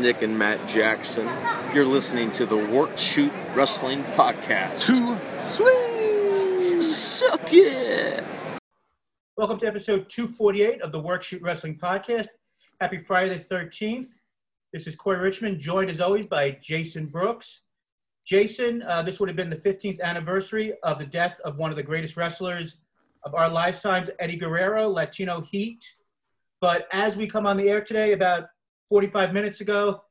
Nick and Matt Jackson. You're listening to the Work Shoot Wrestling Podcast. Too sweet. Suck it! Welcome to episode 248 of the Work Shoot Wrestling Podcast. Happy Friday the 13th. This is Corey Richmond, joined as always by Jason Brooks. Jason, uh, this would have been the 15th anniversary of the death of one of the greatest wrestlers of our lifetimes, Eddie Guerrero, Latino Heat. But as we come on the air today, about 45 minutes ago,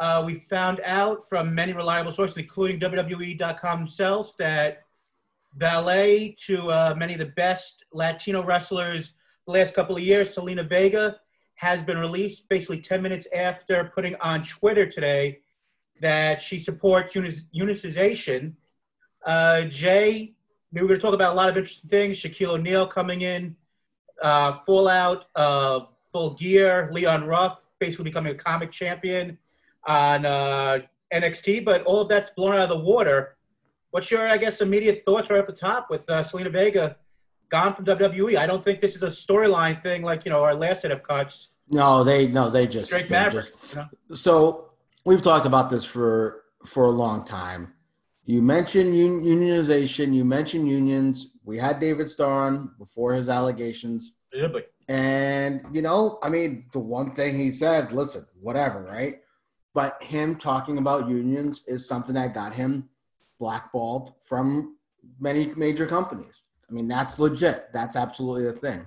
uh, we found out from many reliable sources, including WWE.com themselves, that valet to uh, many of the best Latino wrestlers the last couple of years, Zelina Vega, has been released basically 10 minutes after putting on Twitter today that she supports unicization. Uh, Jay, we were going to talk about a lot of interesting things. Shaquille O'Neal coming in, uh, Fallout, uh, Full Gear, Leon Ruff basically becoming a comic champion on uh, NXT, but all of that's blown out of the water. What's your, I guess, immediate thoughts right off the top with uh, Zelina Vega gone from WWE? I don't think this is a storyline thing like you know our last set of cuts. No, they no, they just Drake they Maverick. just- you know? So we've talked about this for for a long time. You mentioned un- unionization. You mentioned unions. We had David Starr on before his allegations, but and you know, I mean, the one thing he said, listen, whatever, right? But him talking about unions is something that got him blackballed from many major companies. I mean, that's legit. That's absolutely a thing.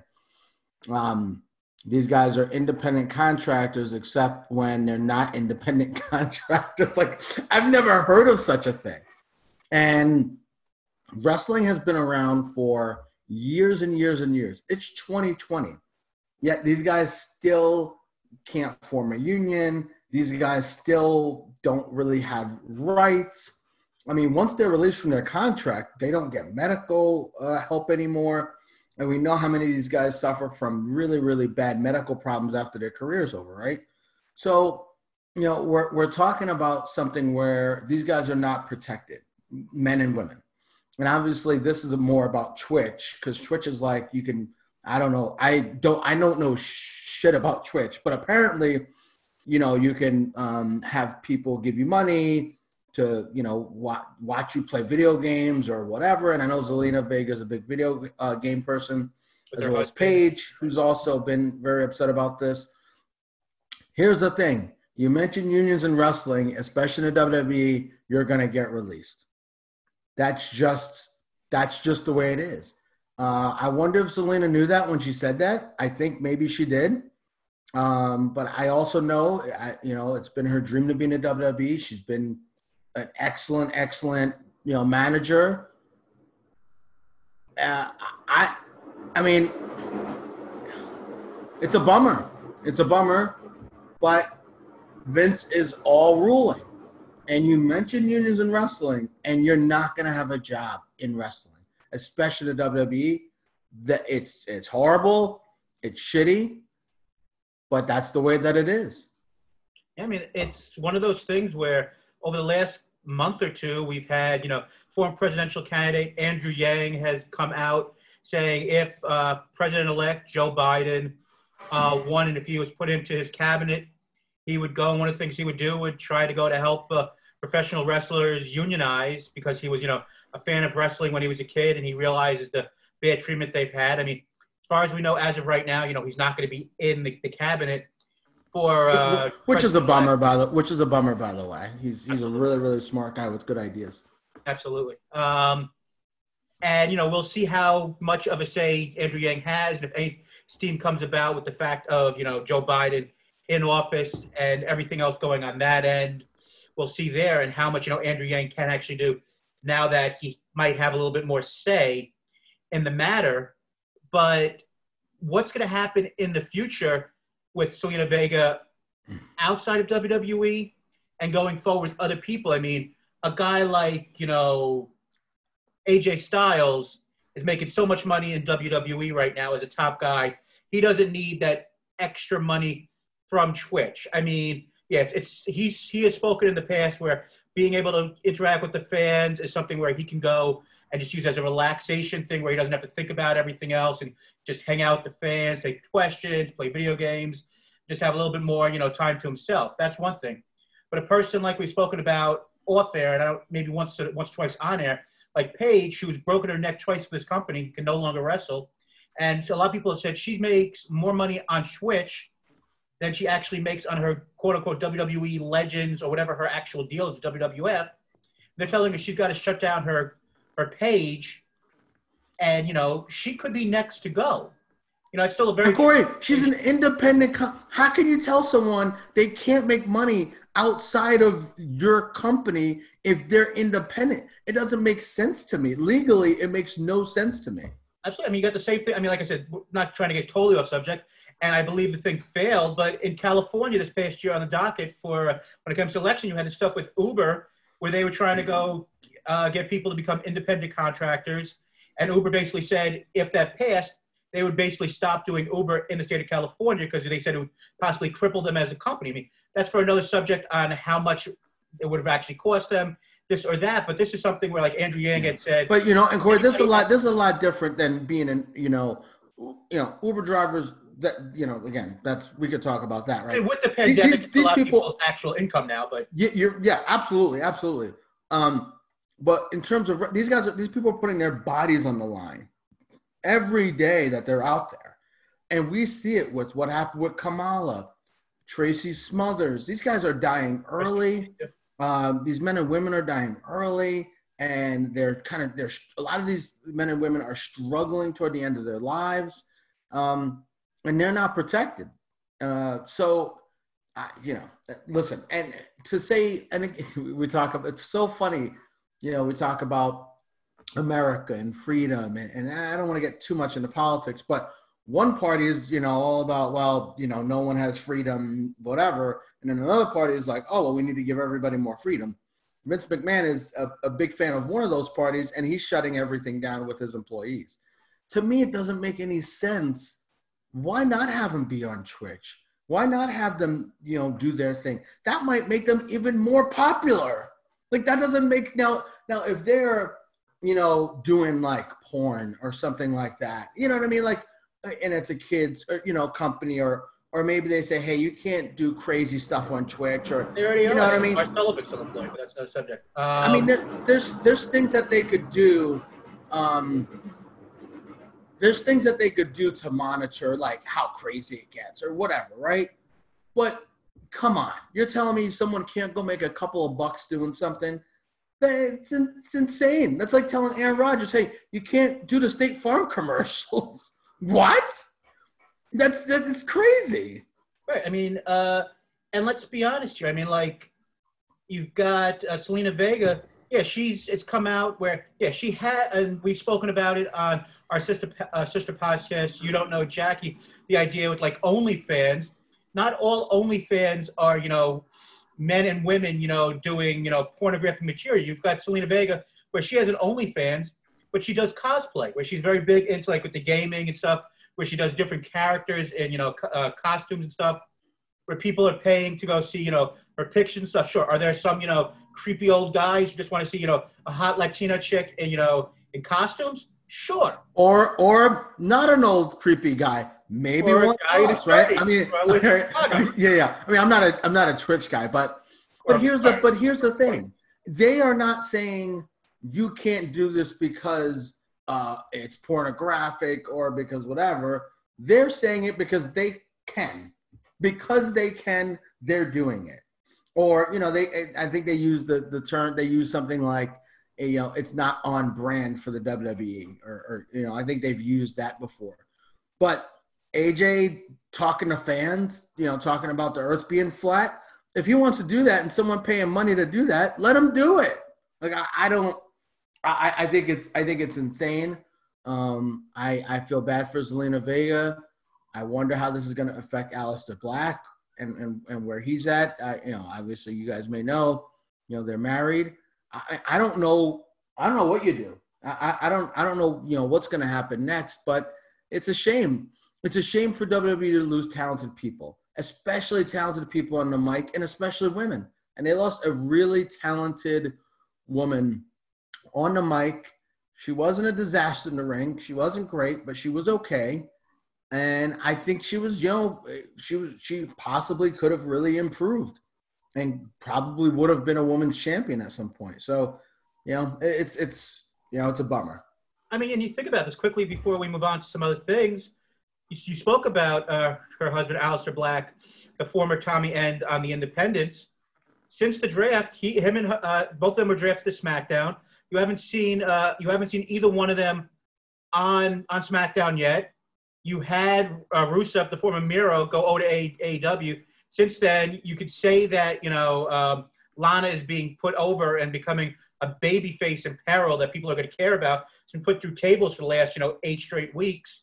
Um, these guys are independent contractors, except when they're not independent contractors. Like, I've never heard of such a thing. And wrestling has been around for years and years and years. It's 2020. Yet these guys still can't form a union. These guys still don't really have rights. I mean, once they're released from their contract, they don't get medical uh, help anymore. And we know how many of these guys suffer from really, really bad medical problems after their career's over, right? So, you know, we're, we're talking about something where these guys are not protected, men and women. And obviously, this is more about Twitch because Twitch is like you can. I don't know. I don't. I don't know shit about Twitch, but apparently, you know, you can um, have people give you money to, you know, watch, watch you play video games or whatever. And I know Zelina Vega is a big video uh, game person, with as well as. Paige, who's also been very upset about this. Here's the thing: you mentioned unions in wrestling, especially in the WWE, you're gonna get released. That's just that's just the way it is. Uh, I wonder if Zelina knew that when she said that. I think maybe she did. Um, but I also know, I, you know, it's been her dream to be in the WWE. She's been an excellent, excellent, you know, manager. Uh, I, I mean, it's a bummer. It's a bummer, but Vince is all ruling. And you mentioned unions in wrestling, and you're not going to have a job in wrestling, especially the WWE. That it's it's horrible, it's shitty, but that's the way that it is. I mean, it's one of those things where over the last month or two, we've had, you know, former presidential candidate Andrew Yang has come out saying if uh, President-elect Joe Biden uh, won and if he was put into his cabinet, he would go. And one of the things he would do would try to go to help uh, professional wrestlers unionize because he was, you know, a fan of wrestling when he was a kid and he realizes the bad treatment they've had. I mean, as far as we know, as of right now, you know, he's not going to be in the, the cabinet for uh, which is a bummer by the which is a bummer by the way. He's he's a really really smart guy with good ideas. Absolutely. Um, and you know, we'll see how much of a say Andrew Yang has, and if any steam comes about with the fact of you know Joe Biden in office and everything else going on that end, we'll see there, and how much you know Andrew Yang can actually do now that he might have a little bit more say in the matter. But what's going to happen in the future with Zelina Vega outside of WWE and going forward with other people? I mean, a guy like you know AJ Styles is making so much money in WWE right now as a top guy. He doesn't need that extra money from Twitch. I mean, yeah, it's, he's he has spoken in the past where being able to interact with the fans is something where he can go and just use as a relaxation thing where he doesn't have to think about everything else and just hang out with the fans, take questions, play video games. just have a little bit more, you know, time to himself. That's one thing. But a person like we've spoken about off air, and I don't, maybe once, once, twice on air, like Paige, who's broken her neck twice for this company, can no longer wrestle. And a lot of people have said she makes more money on Twitch than she actually makes on her quote unquote WWE Legends or whatever her actual deal is, WWF. They're telling her she's got to shut down her her page, and you know she could be next to go. You know, it's still a very. Corey, she's an independent. How can you tell someone they can't make money outside of your company if they're independent? It doesn't make sense to me. Legally, it makes no sense to me. Absolutely. I mean, you got the same thing. I mean, like I said, not trying to get totally off subject, and I believe the thing failed. But in California this past year on the docket for when it comes to election, you had the stuff with Uber where they were trying to go uh, get people to become independent contractors. And Uber basically said if that passed, they would basically stop doing Uber in the state of California because they said it would possibly cripple them as a company. I mean, that's for another subject on how much it would have actually cost them, this or that. But this is something where, like Andrew Yang had said. But you know, and Corey, this is a lot. This is a lot different than being in, you know, you know, Uber drivers. That you know, again, that's we could talk about that, right? with the pandemic, these, these, these people, people's actual income now, but yeah, you're, yeah, absolutely, absolutely. Um, but in terms of these guys, these people are putting their bodies on the line every day that they're out there. And we see it with what happened with Kamala, Tracy Smothers. These guys are dying early. Um, these men and women are dying early, and they're kind of they're a lot of these men and women are struggling toward the end of their lives, um, and they're not protected. Uh, so, uh, you know, listen, and to say, and we talk about it's so funny, you know, we talk about America and freedom. And, and I don't want to get too much into politics, but one party is, you know, all about, well, you know, no one has freedom, whatever. And then another party is like, oh, well, we need to give everybody more freedom. Vince McMahon is a, a big fan of one of those parties, and he's shutting everything down with his employees. To me, it doesn't make any sense. Why not have them be on Twitch? Why not have them, you know, do their thing? That might make them even more popular. Like that doesn't make now. Now, if they're you know, doing like porn or something like that. You know what I mean? Like, and it's a kid's, or, you know, company or, or maybe they say, hey, you can't do crazy stuff on Twitch or, you know what I mean? Mark Sullivan's still employed, but that's no subject. Um, I mean, there, there's, there's things that they could do. Um, there's things that they could do to monitor like how crazy it gets or whatever, right? But come on, you're telling me someone can't go make a couple of bucks doing something it's, it's insane. That's like telling Aaron Rodgers, "Hey, you can't do the State Farm commercials." what? That's that's crazy. Right. I mean, uh, and let's be honest here. I mean, like, you've got uh, Zelina Vega. Yeah, she's. It's come out where yeah she had, and we've spoken about it on our sister uh, sister podcast. You don't know Jackie. The idea with like OnlyFans. Not all OnlyFans are you know men and women, you know, doing, you know, pornographic material. You've got Zelina Vega, where she has an OnlyFans, but she does cosplay, where she's very big into like with the gaming and stuff, where she does different characters and you know uh, costumes and stuff, where people are paying to go see, you know, her pictures and stuff. Sure, are there some, you know, creepy old guys who just want to see, you know, a hot Latina chick and you know in costumes? Sure. Or or not an old creepy guy maybe or one else, right? I mean, yeah, yeah. I mean, I'm not a I'm not a Twitch guy, but but here's the but here's the thing. They are not saying you can't do this because uh, it's pornographic or because whatever. They're saying it because they can. Because they can, they're doing it. Or you know, they I think they use the the term they use something like you know it's not on brand for the WWE or, or you know I think they've used that before. But AJ talking to fans, you know, talking about the earth being flat. If he wants to do that and someone paying money to do that, let him do it. Like I, I don't I, I think it's I think it's insane. Um, I, I feel bad for Zelina Vega. I wonder how this is going to affect Aleister Black and, and, and where he's at. I, you know, obviously you guys may know, you know, they're married. I, I don't know. I don't know what you do. I, I don't, I don't know, you know, what's going to happen next, but it's a shame it's a shame for WWE to lose talented people, especially talented people on the mic and especially women. And they lost a really talented woman on the mic. She wasn't a disaster in the ring. She wasn't great, but she was okay. And I think she was, you know, she was she possibly could have really improved, and probably would have been a women's champion at some point. So, you know, it's it's you know it's a bummer. I mean, and you think about this quickly before we move on to some other things. You, you spoke about uh, her husband, Aleister Black, the former Tommy End on the Independents. Since the draft, he, him, and uh, both of them were drafted to SmackDown. You haven't seen uh, you haven't seen either one of them on on SmackDown yet. You had uh, Rusev, the former Miro, go over to AEW. Since then, you could say that you know um, Lana is being put over and becoming a baby face in peril that people are going to care about. It's been put through tables for the last you know eight straight weeks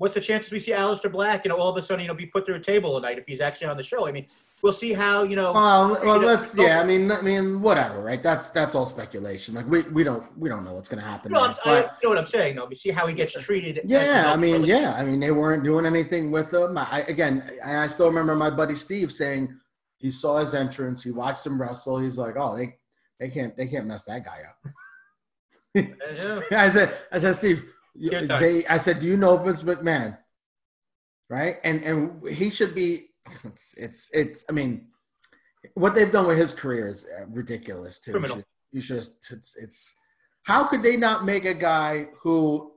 what's the chances we see Aleister Black, you know, all of a sudden, you know, be put through a table tonight if he's actually on the show? I mean, we'll see how, you know. Well, well, you know, let's oh. yeah. I mean, I mean, whatever, right? That's that's all speculation. Like we, we don't we don't know what's going to happen. No, there, I, but- you know what I'm saying, though. We see how he gets treated. Yeah, I mean, yeah, I mean, they weren't doing anything with him. I, again, I still remember my buddy Steve saying he saw his entrance, he watched him wrestle. He's like, oh, they they can't they can't mess that guy up. I said, I said, Steve, they, I said, do you know Vince McMahon? Right, and and he should be. It's it's, it's I mean, what they've done with his career is uh, ridiculous too. Criminal. You should, you should it's, it's how could they not make a guy who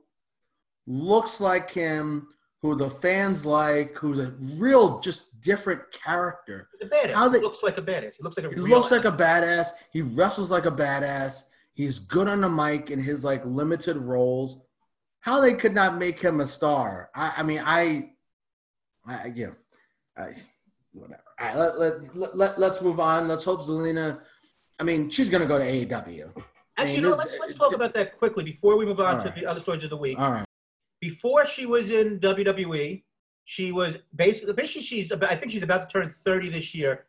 looks like him, who the fans like, who's a real just different character. He's a badass. How they- he looks like a badass. He looks like a He real looks like a badass. He wrestles like a badass. He's good on the mic in his like limited roles. How they could not make him a star? I, I mean, I, I, you know, I, whatever. All right, let, let, let, let, let's move on. Let's hope Zelina. I mean, she's gonna go to AEW. Actually, mean, no, let's, let's talk about that quickly before we move on to the other stories of the week. All right. Before she was in WWE, she was basically, basically she's about, I think she's about to turn 30 this year.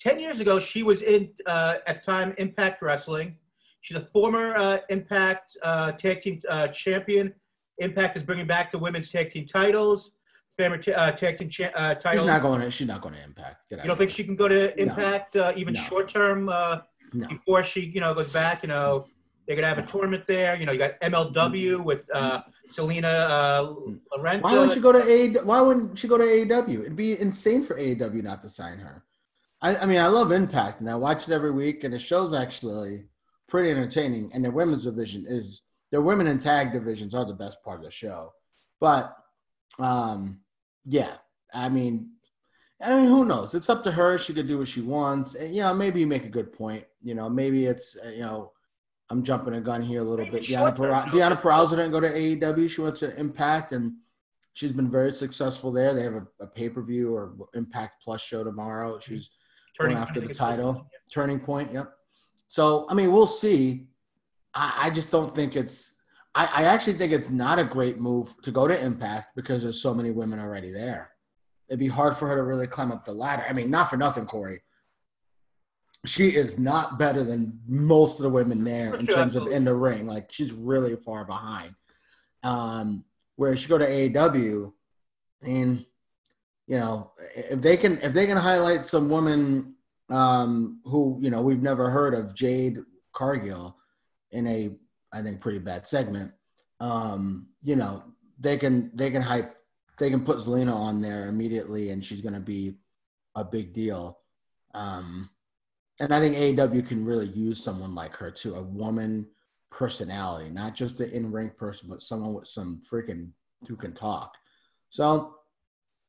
10 years ago, she was in, uh, at the time, Impact Wrestling. She's a former uh, Impact uh, Tag Team uh, champion. Impact is bringing back the women's tag team titles. Former ta- uh, tag team cha- uh, She's titles. not going to. She's not going to Impact. You don't think she can go to No. Impact uh, even No. short term uh, No. before she, you know, goes back? You know, they're gonna have a No. tournament there. You know, you got MLW with uh, Selena uh. Why wouldn't she go to A? Why wouldn't she go to AEW? It'd be insane for AEW not to sign her. I, I mean, I love Impact, and I watch it every week, and the show's actually pretty entertaining. And the women's division is their women and tag divisions are the best part of the show. But, um, yeah, I mean, I mean, who knows? It's up to her. She could do what she wants. And, you know, maybe you make a good point. You know, maybe it's uh, you know. I'm jumping a gun here a little Maybe bit. Deanna, Pera- Deonna Purrazzo didn't go to AEW. She went to Impact, and she's been very successful there. They have a, a pay per view or Impact Plus show tomorrow. She's Turning going after the title. Turning Point. Yep. So I mean, we'll see. I, I just don't think it's. I, I actually think it's not a great move to go to Impact because there's so many women already there. It'd be hard for her to really climb up the ladder. I mean, not for nothing, Corey. She is not better than most of the women there in terms of in the ring. Like she's really far behind. Um, whereas you go to AEW, and you know if they can if they can highlight some woman um, who you know we've never heard of, Jade Cargill, in a I think pretty bad segment. Um, you know they can they can hype they can put Zelina on there immediately, and she's going to be a big deal. Um, and I think AEW can really use someone like her too, a woman personality, not just an in-ring person, but someone with some freaking who can talk. So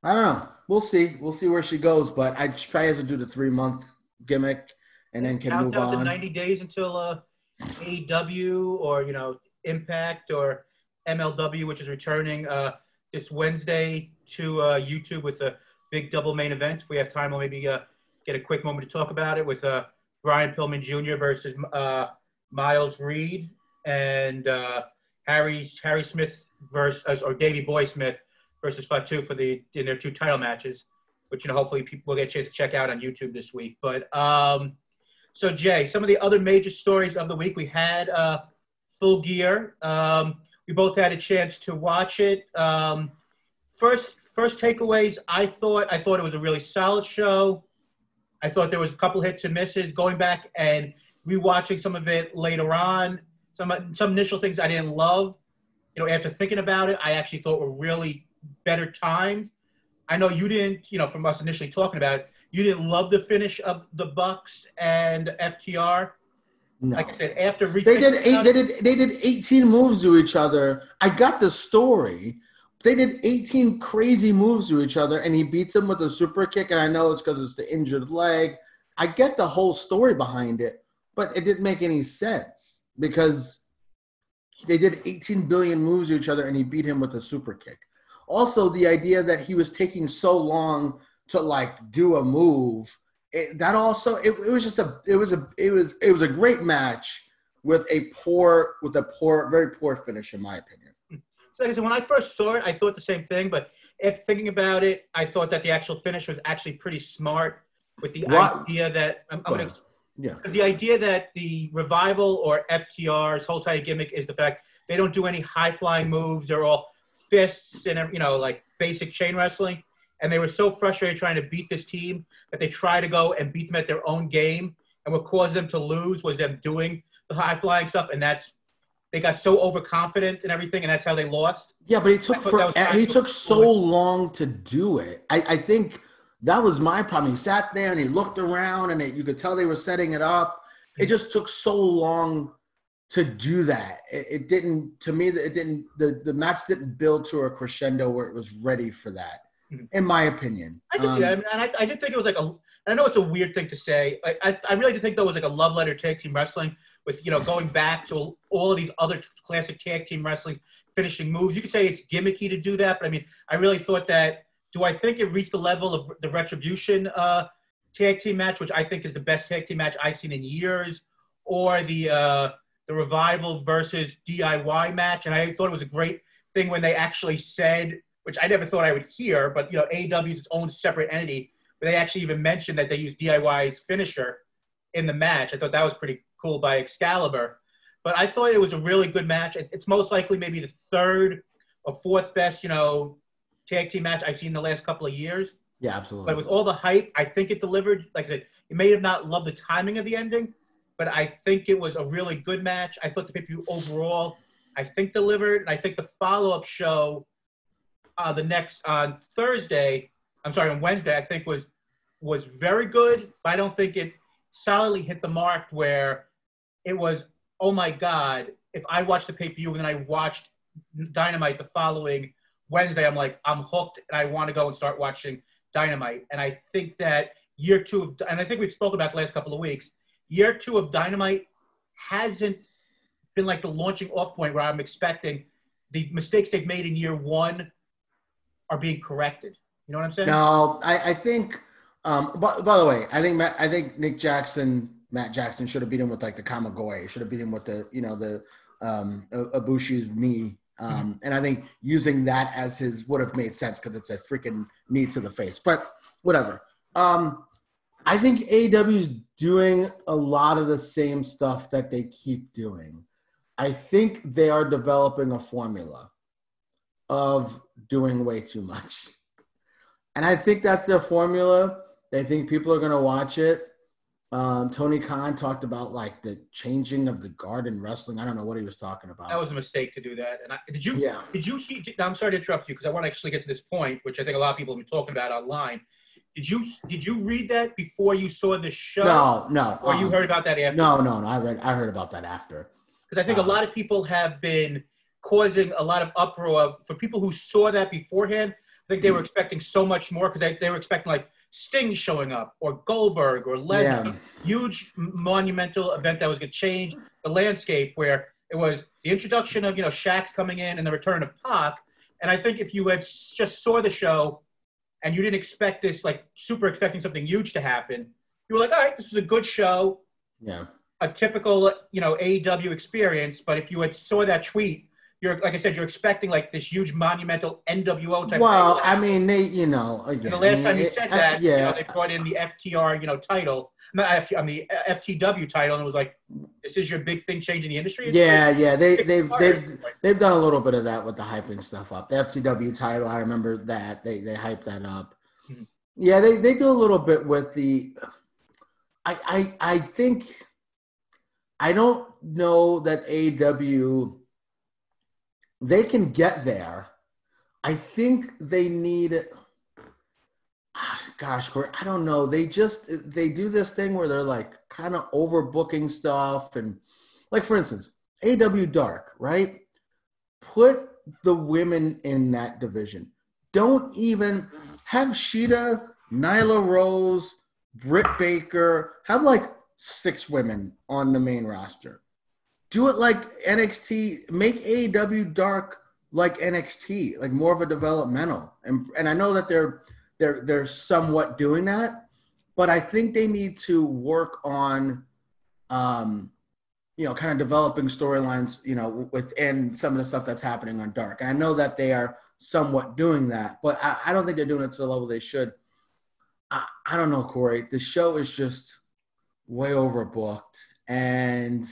I don't know. We'll see. We'll see where she goes, but I probably has to do the three-month gimmick and then can move Countdown to on. 90 days until uh, AEW or you know Impact or MLW, which is returning uh, this Wednesday to uh, YouTube with a big double main event. If we have time, we'll maybe uh, get a quick moment to talk about it with uh, Brian Pillman Jr. versus uh, Miles Reed and uh, Harry Harry Smith versus or Davey Boy Smith versus Fatu for the in their two title matches, which you know hopefully people will get a chance to check out on YouTube this week. But um, so Jay, some of the other major stories of the week we had uh, Full Gear. Um, we both had a chance to watch it. Um, first, first takeaways. I thought I thought it was a really solid show. I thought there was a couple hits and misses. Going back and rewatching some of it later on, some some initial things I didn't love. You know, after thinking about it, I actually thought were really better timed. I know you didn't, you know, from us initially talking about it, you didn't love the finish of the Bucks and FTR. No. Like I said, after They did eight. They did. They did eighteen moves to each other. I got the story. They did eighteen crazy moves to each other, and he beats him with a super kick. And I know it's because it's the injured leg. I get the whole story behind it, but it didn't make any sense because they did eighteen billion moves to each other, and he beat him with a super kick. Also, the idea that he was taking so long to like do a move it, that also it, it was just a it was a it was it was a great match with a poor with a poor very poor finish in my opinion. So like I said, when I first saw it, I thought the same thing. But if thinking about it, I thought that the actual finish was actually pretty smart with the What? idea that I'm, I'm gonna. Yeah, the idea that the revival or FTR's whole entire gimmick is the fact they don't do any high flying moves. They're all fists and you know like basic chain wrestling. And they were so frustrated trying to beat this team that they tried to go and beat them at their own game. And what caused them to lose was them doing the high flying stuff. And that's they got so overconfident and everything, and that's how they lost. yeah, but he took for he took so long to do it. I, I think that was my problem. He sat there and he looked around, and it, you could tell they were setting it up. It just took so long to do that. It, it didn't to me. It didn't the the match didn't build to a crescendo where it was ready for that. Mhm. In my opinion, I can see Um, that, and I, I did think it was like a. I know it's a weird thing to say. I, I, I really did think that was like a love letter to tag team wrestling, with you know going back to all of these other classic tag team wrestling finishing moves. You could say it's gimmicky to do that, but I mean, I really thought that. Do I think it reached the level of the Retribution uh, tag team match, which I think is the best tag team match I've seen in years, or the uh, the Revival versus DIY match? And I thought it was a great thing when they actually said which I never thought I would hear, but you know, AEW is its own separate entity. But they actually even mentioned that they used DIY's finisher in the match. I thought that was pretty cool by Excalibur. But I thought it was a really good match. It's most likely maybe the third or fourth best, you know, tag team match I've seen in the last couple of years. yeah, absolutely. But with all the hype, I think it delivered. Like I said, you may have not loved the timing of the ending, but I think it was a really good match. I thought the pay-per-view overall, I think delivered. And I think the follow-up show, uh, the next on Thursday, I'm sorry, on Wednesday, I think was was very good. But I don't think it solidly hit the mark where it was, oh my god, if I watched the pay-per-view and then I watched Dynamite the following Wednesday, I'm like, I'm hooked and I want to go and start watching Dynamite. And I think that year two of, and I think we've spoken about the last couple of weeks, year two of Dynamite hasn't been like the launching off point where I'm expecting the mistakes they've made in year one are being corrected. You know what I'm saying? No, I, I think. Um, but by the way, I think Matt, I think Nick Jackson, Matt Jackson should have beat him with like the Kamigoye. Should have beat him with the you know the um, Ibushi's knee. Um, and I think using that as his would have made sense because it's a freaking knee to the face. But whatever. Um, I think AEW is doing a lot of the same stuff that they keep doing. I think they are developing a formula of doing way too much. And I think that's their formula. They think people are going to watch it. Um, Tony Khan talked about like the changing of the guard in wrestling. I don't know what he was talking about. That was a mistake to do that. And I, did you yeah. Did you? I'm sorry to interrupt you because I want to actually get to this point, which I think a lot of people have been talking about online. Did you did you read that before you saw the show? No, no. Or you uh-uh. heard about that after? No, no, no. I read. I heard about that after. Because I think Uh, a lot of people have been causing a lot of uproar for people who saw that beforehand. I think they Mm. were expecting so much more because they, they were expecting like Sting showing up or Goldberg or Lesnar. Yeah. Huge monumental event that was going to change the landscape where it was the introduction of, you know, Shaq's coming in and the return of Pac. And I think if you had just saw the show and you didn't expect this, like super expecting something huge to happen, you were like, all right, this is a good show Yeah. a typical you know AEW experience, but if you had saw that tweet, you're like I said, you're expecting like this huge monumental NWO type. Well, thing. I mean, they, you know, again. The last I mean, time you it- said I- that, you know, yeah, they brought in the FTR, you know, title, not FT, on the FTW title, and it was like, this is your big thing changing the industry. It's yeah, like- yeah. They, they've, they've, they've done a little bit of that with the hyping stuff up. The FTW title, I remember that they they hyped that up. Mhm. Yeah, they, they do a little bit with the. I I I think. I don't know that AW. They can get there. I think they need. ah, Gosh, Corey, I don't know. They just they do this thing where they're like kind of overbooking stuff, and like for instance, AW Dark, right? Put the women in that division. Don't even have Shida, Nyla Rose, Britt Baker. Have like six women on the main roster. Do it like NXT. Make AEW Dark like NXT, like more of a developmental. And and I know that they're they're they're somewhat doing that, but I think they need to work on, um, you know, kind of developing storylines, you know, within some of the stuff that's happening on Dark. And I know that they are somewhat doing that, but I, I don't think they're doing it to the level they should. I, I don't know, Corey. The show is just way overbooked, and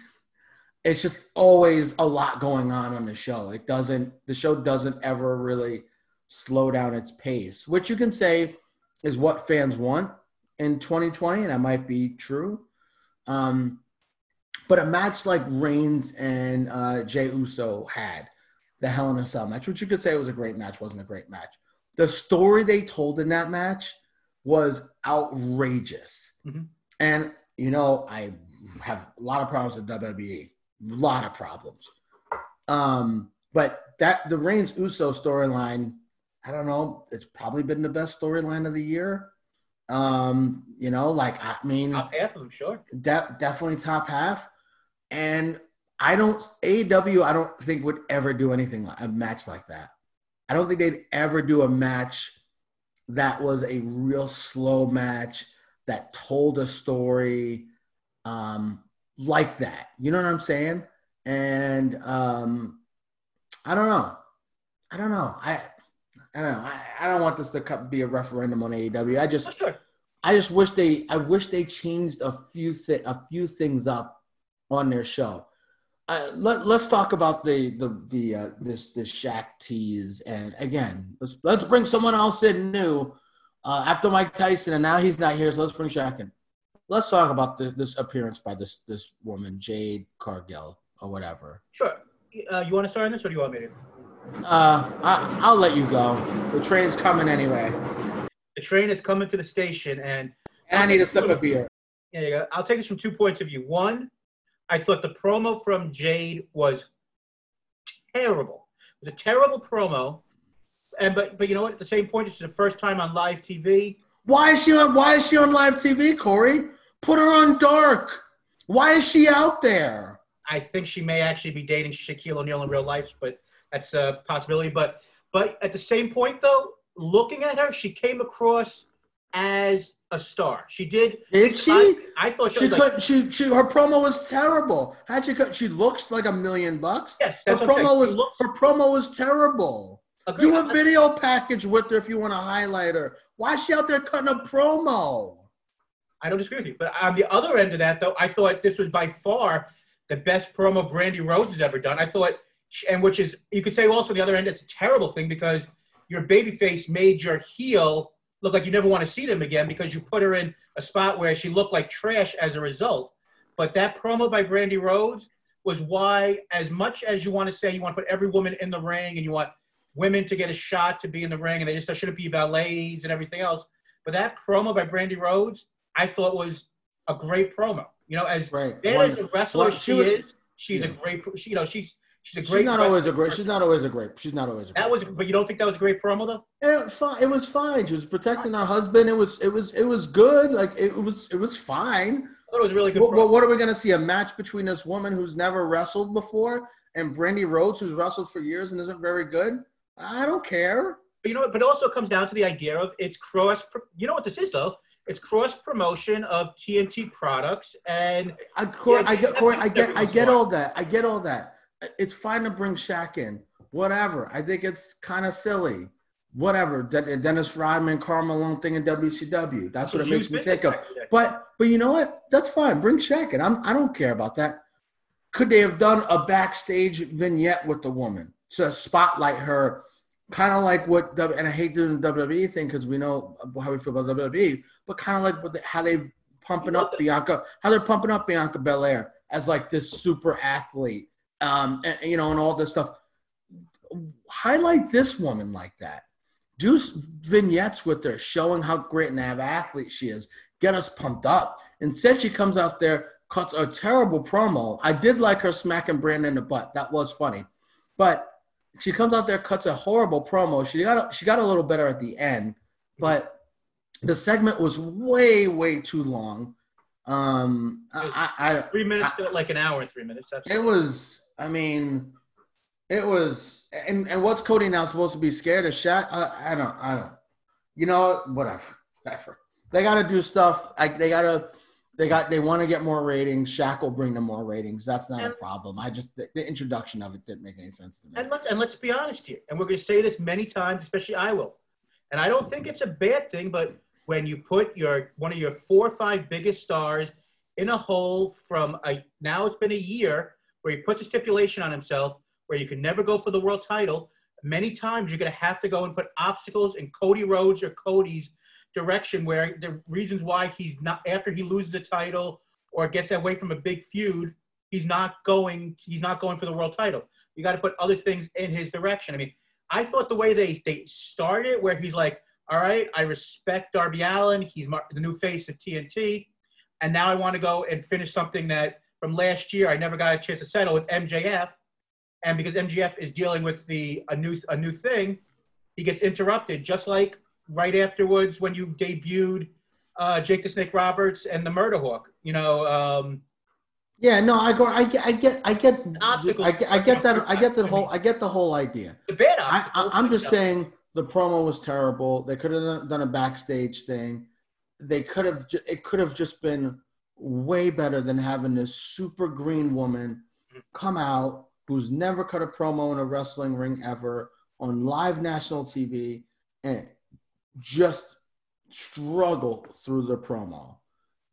it's just always a lot going on on the show. It doesn't. The show doesn't ever really slow down its pace, which you can say is what fans want in 2020, and that might be true. Um, but a match like Reigns and uh, Jey Uso had, the Hell in a Cell match, which you could say was a great match, wasn't a great match. The story they told in that match was outrageous. Mhm. And, you know, I have a lot of problems with WWE, lot of problems. Um, but that the Reigns Uso storyline, I don't know, it's probably been the best storyline of the year. Um, you know, like I mean, Top half of them, sure. de- definitely top half. And I don't AEW. I don't think would ever do anything like a match like that. I don't think they'd ever do a match that was a real slow match that told a story um, like that. You know what I'm saying? And um, I don't know. I don't know. I I don't know. I, I don't want this to be a referendum on AEW. I just Oh, sure. I just wish they I wish they changed a few thi- a few things up on their show. Uh, let, let's talk about the the the uh, this this Shaq tease and again let's let's bring someone else in new uh, after Mike Tyson and now he's not here so let's bring Shaq in. Let's talk about the, this appearance by this this woman Jade Cargill or whatever. Sure. Uh, you want to start on this, or do you want me to? Uh, I, I'll let you go. The train's coming anyway, The train is coming to the station, and and I need a sip of beer. You go. I'll take this from two points of view. One, I thought the promo from Jade was terrible. It was a terrible promo. And but but you know what? At the same point, this is the first time on live TV. Why is she on? Why is she on live TV, Corey? Put her on dark. Why is she out there? I think she may actually be dating Shaquille O'Neal in real life, but that's a possibility. But but at the same point, though, looking at her, she came across as a star. She did. Did she? I, I thought she, She was like, could. She she. Her promo was terrible. How'd she cut? She looks like a million bucks. yes, Her that's what I'm promo saying. was looked- her promo was terrible. Agreed. Do a video package with her if you want to highlight her. Why is she out there cutting a promo? I don't disagree with you. But on the other end of that, though, I thought this was by far the best promo Brandi Rhodes has ever done. I thought, and which is, you could say also the other end, it's a terrible thing because your babyface made your heel look like you never want to see them again because you put her in a spot where she looked like trash as a result. But that promo by Brandi Rhodes was why, as much as you want to say you want to put every woman in the ring and you want women to get a shot to be in the ring and they just there shouldn't be valets and everything else. But that promo by Brandi Rhodes, I thought was a great promo. You know, as Right. bad as a wrestler Well, she, she was- is, she's a great. She, you know, she's she's a great. She's not always a great. She's not always a great. She's not always a great. That was, but you don't think that was a great promo though? It was fine. It was fine. She was protecting her husband. It was. It was. It was good. Like it was. It was fine. I thought it was a really good. What, promo. what, what are we going to see? A match between this woman who's never wrestled before and Brandi Rhodes, who's wrestled for years and isn't very good? I don't care. But you know, what? but it also comes down to the idea of it's cross. You know what this is though? It's cross promotion of TNT products, and I, Corey, Yeah, I get, I get, I get all that. I get all that. It's fine to bring Shaq in. Whatever. I think it's kind of silly. Whatever. De- Dennis Rodman, Carmelo thing in WCW. That's what it makes me think of. But but you know what? That's fine. Bring Shaq in. I'm I don't care about that. Could they have done a backstage vignette with the woman to spotlight her, kind of like what W- and I hate doing the WWE thing because we know how we feel about WWE, but kind of like what the, how they pumping up love Bianca, how they're pumping up Bianca Belair as like this super athlete, um, and, you know, and all this stuff. highlight this woman like that. Do vignettes with her showing how great and an athlete she is. Get us pumped up. Instead, she comes out there, cuts a terrible promo. I did like her smacking Brandon in the butt. That was funny. But she comes out there, cuts a horrible promo. She got a, she got a little better at the end, but the segment was way way too long. Um, I, I, I Three minutes felt like an hour three minutes. That's it was. I mean, it was. And and what's Cody now supposed to be scared of? Shaq? I, I don't. I don't. You know what? Whatever. Whatever. They got to do stuff. I, they got to. They got. They want to get more ratings. Shaq will bring them more ratings. That's not a problem. I just the, the introduction of it didn't make any sense to me. And let's and let's be honest here. And we're going to say this many times, especially I will. And I don't think it's a bad thing, but when you put your one of your four or five biggest stars in a hole from a now it's been a year where he puts a stipulation on himself where you can never go for the world title. Many times you're going to have to go and put obstacles in Cody Rhodes or Cody's direction where the reasons why he's not after he loses a title or gets away from a big feud, he's not going he's not going for the world title. You got to put other things in his direction. I mean, I thought the way they they started, where he's like, "All right, I respect Darby Allin. He's the new face of TNT, and now I want to go and finish something that from last year I never got a chance to settle with MJF, and because MJF is dealing with the a new a new thing, he gets interrupted, just like right afterwards when you debuted uh, Jake the Snake Roberts and the Murder Hawk. You know, um, Yeah, no, I go. I get. I get. I get. Obstacles. I get, I get that. I get the whole. I get the whole idea. the bad I, obstacle. I, I'm just saying the promo was terrible. They could have done- a backstage thing. They could have. It could have just been way better than having this super green woman come out who's never cut a promo in a wrestling ring ever on live national TV and just struggle through the promo.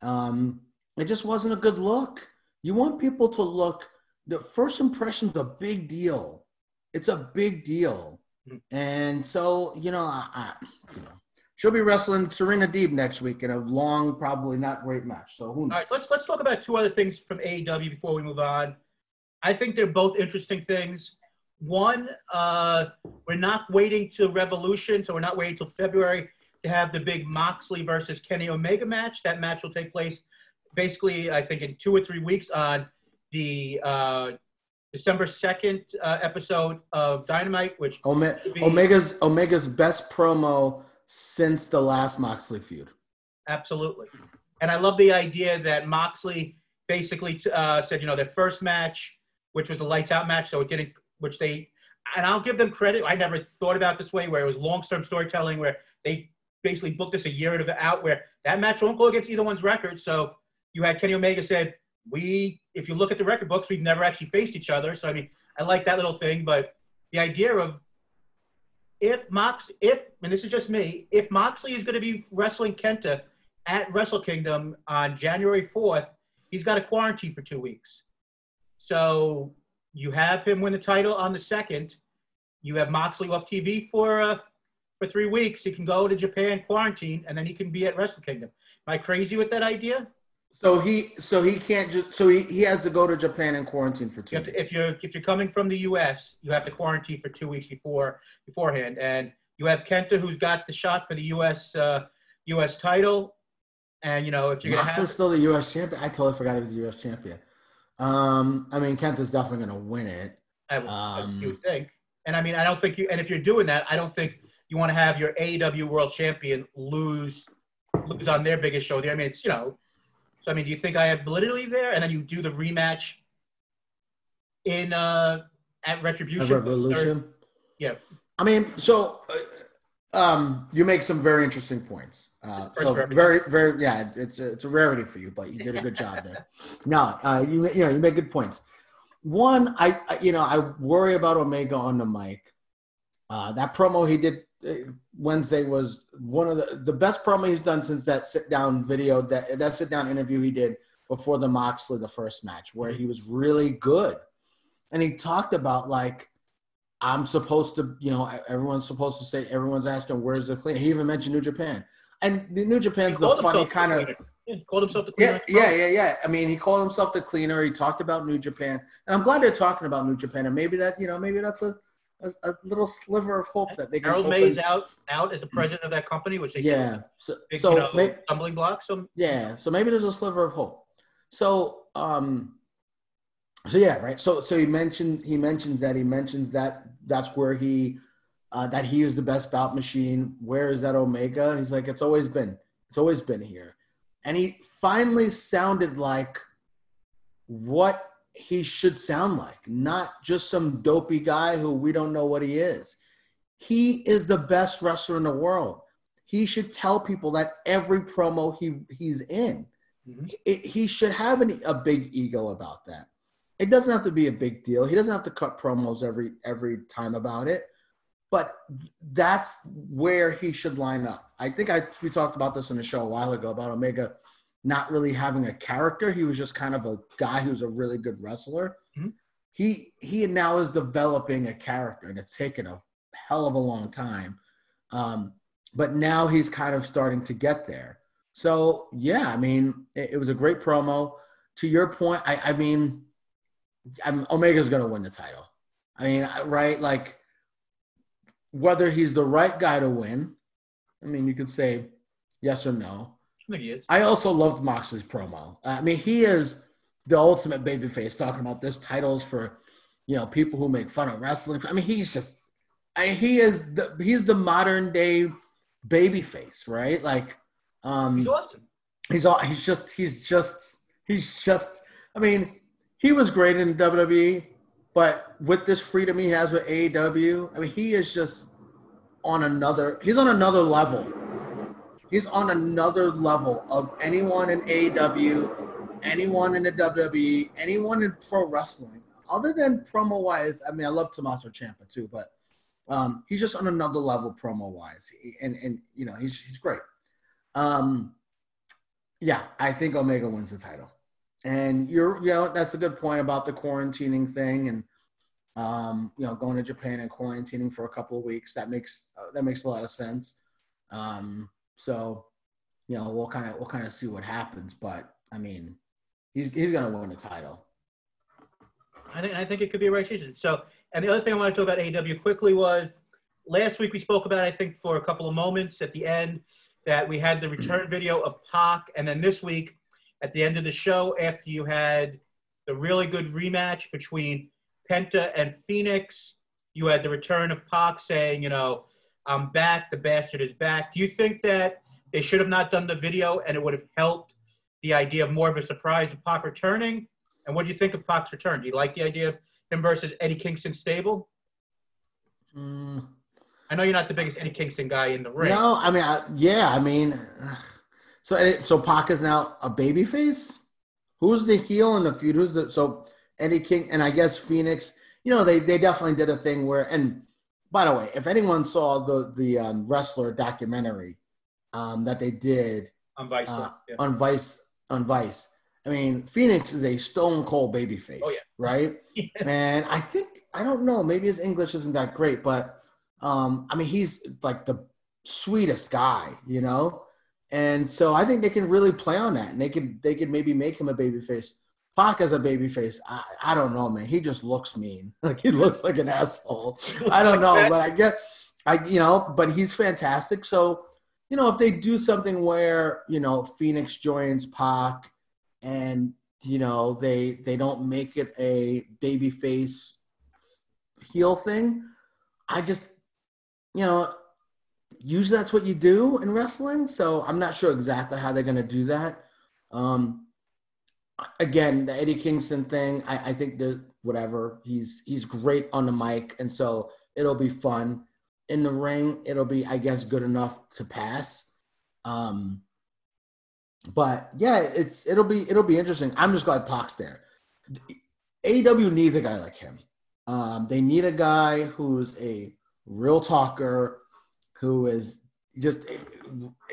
Um, it just wasn't a good look. You want people to look. The first impression's a big deal. It's a big deal, and so you know, I, I, you know, she'll be wrestling Serena Deeb next week in a long, probably not great match. So who knows? right, let's let's talk about two other things from AEW before we move on. I think they're both interesting things. One, uh, we're not waiting till Revolution, so we're not waiting till February to have the big Moxley versus Kenny Omega match. That match will take place basically, I think, in two or three weeks on the uh, December second uh, episode of Dynamite, which Ome- be- Omega's Omega's best promo since the last Moxley feud. Absolutely. And I love the idea that Moxley basically uh, said, you know, their first match, which was the lights out match, so it didn't, which they, and I'll give them credit. I never thought about this way, where it was long term storytelling, where they basically booked this a year out, where that match won't go against either one's record. So you had Kenny Omega said, we, if you look at the record books, we've never actually faced each other. So I mean, I like that little thing, but the idea of if Mox, if, and this is just me, if Moxley is going to be wrestling Kenta at Wrestle Kingdom on January 4th, he's got a quarantine for two weeks. So you have him win the title on the second. You have Moxley off TV for uh, for three weeks. He can go to Japan quarantine, and then he can be at Wrestle Kingdom. Am I crazy with that idea? So he so he can't just so he, he has to go to Japan and quarantine for two. You to, weeks. if you're if you're coming from the U.S., you have to quarantine for two weeks before beforehand, and you have Kenta who's got the shot for the U.S. Uh, U.S. title, and you know if you're gonna Moxley's have still the U.S. champion. I totally forgot he was the U.S. champion. Um, I mean, Kenta's definitely going to win it. I would, Um, you would think. And I mean, I don't think you. And if you're doing that, I don't think you want to have your AEW World Champion lose lose on their biggest show there. I mean, it's you know. So I mean, do you think I have validity there? And then you do the rematch in uh at Retribution. revolution. Yeah. I mean, so uh, um, you make some very interesting points. Uh, so very, very, yeah, it's a, it's a rarity for you, but you did a good job there. No, uh, you you know you make good points. One, I I- you know I worry about Omega on the mic. Uh, that promo he did uh, Wednesday was one of the the best promo he's done since that sit down video that that sit down interview he did before the Moxley the first match where he was really good, and he talked about like I'm supposed to you know everyone's supposed to say everyone's asking where's the clean? He even mentioned New Japan, and New Japan's the funny kind of. Yeah, called himself the yeah, cleaner. yeah, yeah, yeah. I mean, he called himself the cleaner. He talked about New Japan, and I'm glad they're talking about New Japan. And maybe that, you know, maybe that's a a, a little sliver of hope that they can. Harold open- Meij's out out as the president of that company, which they Yeah. So, big, so you know, may- stumbling block. So yeah. So maybe there's a sliver of hope. So um. So yeah, right. So so he mentioned he mentions that he mentions that that's where he uh, that he is the best bout machine. Where is that Omega? He's like, it's always been, it's always been here, and he finally sounded like what he should sound like, not just some dopey guy who we don't know what he is. He is the best wrestler in the world. He should tell people that every promo he he's in. Mhm. It- he should have an, a big ego about that. It doesn't have to be a big deal. He doesn't have to cut promos every every time about it. But that's where he should line up. I think I we talked about this on the show a while ago about Omega not really having a character. He was just kind of a guy who's a really good wrestler. Mhm. He he now is developing a character, and it's taken a hell of a long time. Um, but now he's kind of starting to get there. So yeah, I mean, it, it was a great promo. To your point, I, I mean, I'm, Omega's going to win the title. I mean, right? Like, whether he's the right guy to win, I mean, you could say yes or no. I think he is. I also loved Moxley's promo. I mean, he is the ultimate babyface talking about this titles for, you know, people who make fun of wrestling. I mean, he's just, I, he is the he's the modern day babyface, right? Like, um, He's awesome. he's all he's just he's just he's just I mean, he was great in WWE, but with this freedom he has with AEW, I mean he is just on another he's on another level. He's on another level of anyone in AEW, anyone in the WWE, anyone in pro wrestling. Other than promo wise, I mean I love Tommaso Ciampa too, but um, he's just on another level promo wise. And and you know, he's he's great. Um, yeah, I think Omega wins the title. And you're, you know, that's a good point about the quarantining thing and, um, you know, going to Japan and quarantining for a couple of weeks. That makes uh, that makes a lot of sense. Um, so, you know, we'll kind of we'll kind of see what happens. But I mean, he's he's gonna win the title. I think I think it could be a right decision. So, and the other thing I want to talk about AEW quickly was last week we spoke about I think for a couple of moments at the end that we had the return video of Pac, and then this week at the end of the show after you had the really good rematch between Penta and Fenix, you had the return of Pac saying, you know, I'm back, the bastard is back. Do you think that they should have not done the video and it would have helped the idea of more of a surprise of Pac returning? And what do you think of Pac's return? Do you like the idea of him versus Eddie Kingston stable? Mm, I know you're not the biggest Eddie Kingston guy in the ring. no, I mean, I, yeah, I mean, so so Pac is now a babyface. Who's the heel in the feud? Who's the so Eddie King and I guess Fenix? You know, they they definitely did a thing where. And by the way, if anyone saw the the um, wrestler documentary um, that they did I'm vice uh, yeah. on Vice on Vice, I mean, Fenix is a stone cold babyface. Oh, yeah. right. And I think I don't know. Maybe his English isn't that great, but um, I mean, he's like the sweetest guy, you know. And so I think they can really play on that, and they could they could maybe make him a babyface. Pac as a babyface, I, I don't know, man. He just looks mean. Like he looks like an asshole. I don't know, but I get, I you know, but he's fantastic. So you know, if they do something where you know Fenix joins Pac, and you know they they don't make it a babyface heel thing, I just you know usually that's what you do in wrestling. So I'm not sure exactly how they're going to do that. Um, again, the Eddie Kingston thing, I, I think there's whatever. He's he's great on the mic, and so it'll be fun. In the ring, it'll be, I guess, good enough to pass. Um, but yeah, it's it'll be it'll be interesting. I'm just glad Pac's there. AEW needs a guy like him. Um, they need a guy who's a real talker, who is just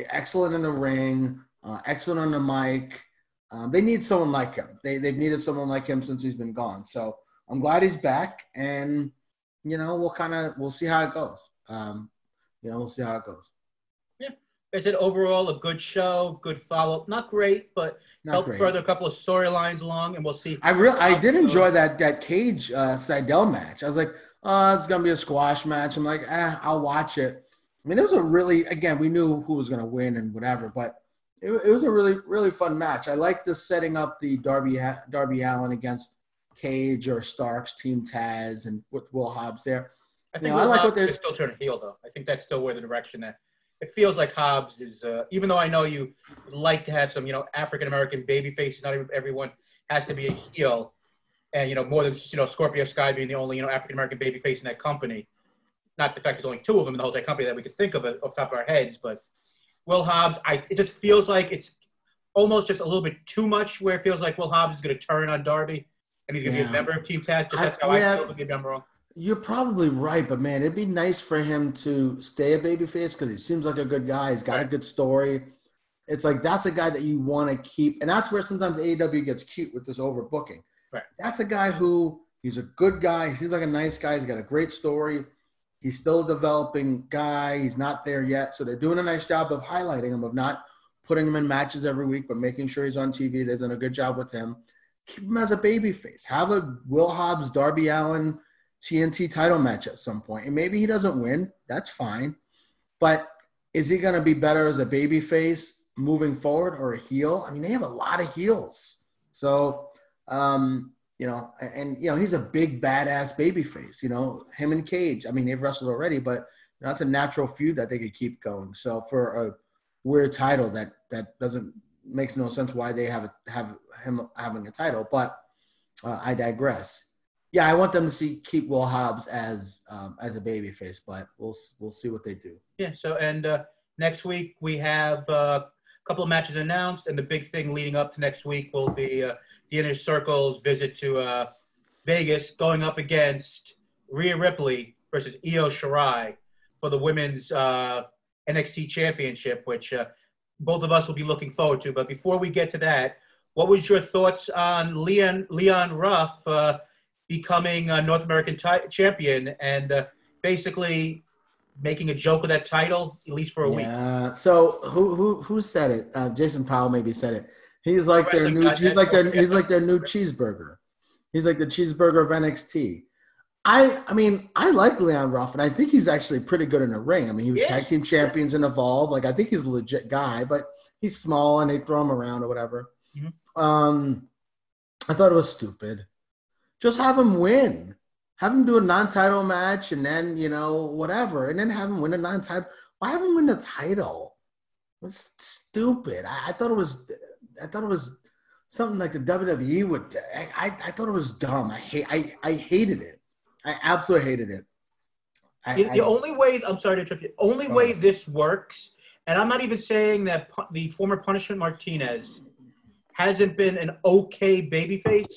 excellent in the ring, uh, excellent on the mic. Um, they need someone like him. They they've needed someone like him since he's been gone. So I'm glad he's back, and you know we'll kind of we'll see how it goes. Um, you know we'll see how it goes. Yeah, I said overall a good show, good follow up. Not great, but Not helped great. further a couple of storylines along, and we'll see. I real I did enjoy that that cage uh, Seidel match. I was like, oh, it's gonna be a squash match. I'm like, eh, I'll watch it. I mean, it was a really again, we knew who was gonna win and whatever, but it, it was a really really fun match. I like this setting up the Darby Darby Allin against Cage or Starks Team Taz and with Will Hobbs there. I think You know, I like what they're- still turning heel though. I think that's still where the direction that it feels like Hobbs is. Uh, even though I know you like to have some, you know, African American baby faces. Not everyone has to be a heel, and you know more than just, you know Scorpio Sky being the only you know African American baby face in that company. Not the fact there's only two of them in the whole that company that we could think of it off the top of our heads, but Will Hobbs, I it just feels like it's almost just a little bit too much. Where it feels like Will Hobbs is going to turn on Darby, and he's going to be a member of Team Taz. Just that's how yeah. I feel. Maybe I'm wrong. You're probably right, but man, it'd be nice for him to stay a babyface because he seems like a good guy. He's got a good story. It's like that's a guy that you want to keep, and that's where sometimes AEW gets cute with this overbooking. Right. That's a guy who he's a good guy. He seems like a nice guy. He's got a great story. He's still a developing guy. He's not there yet, so they're doing a nice job of highlighting him, of not putting him in matches every week, but making sure he's on TV. They've done a good job with him. Keep him as a babyface. Have a Will Hobbs, Darby Allin. TNT title match at some point. And maybe he doesn't win. That's fine. But is he going to be better as a baby face moving forward or a heel? I mean, they have a lot of heels. So, um, you know, and, you know, he's a big badass baby face, you know, him and Cage. I mean, they've wrestled already, but that's a natural feud that they could keep going. So for a weird title that, that doesn't, makes no sense why they have, a, have him having a title, but uh, I digress yeah, I want them to see keep Will Hobbs as um, as a babyface, but we'll we'll see what they do. Yeah. So, and uh, next week we have uh, a couple of matches announced, and the big thing leading up to next week will be uh, the Inner Circle's visit to uh, Vegas, going up against Rhea Ripley versus Io Shirai for the women's uh, NXT Championship, which uh, both of us will be looking forward to. But before we get to that, what was your thoughts on Leon Leon Ruff uh, becoming a North American champion and uh, basically making a joke of that title, at least for a week? So who who who said it? Uh, Jason Powell maybe said it. He's like their new. He's like their. He's like their new cheeseburger. He's like the cheeseburger of NXT. I I mean I like Leon Ruff and I think he's actually pretty good in the ring. I mean he was Yeah. tag team champions in Evolve. Like I think he's a legit guy, but he's small and they throw him around or whatever. Mhm. Um, I thought it was stupid. Just have him win. Have him do a non-title match and then you know whatever, and then have him win a non-title. Why have him win the title? It's stupid. I, I thought it was. I thought it was something like the WWE would. I, I, I thought it was dumb. I hate. I, I hated it. I absolutely hated it. I, The, I- only way, I'm sorry to interrupt you, only way this works, and I'm not even saying that pu- the former Punishment Martinez hasn't been an okay babyface,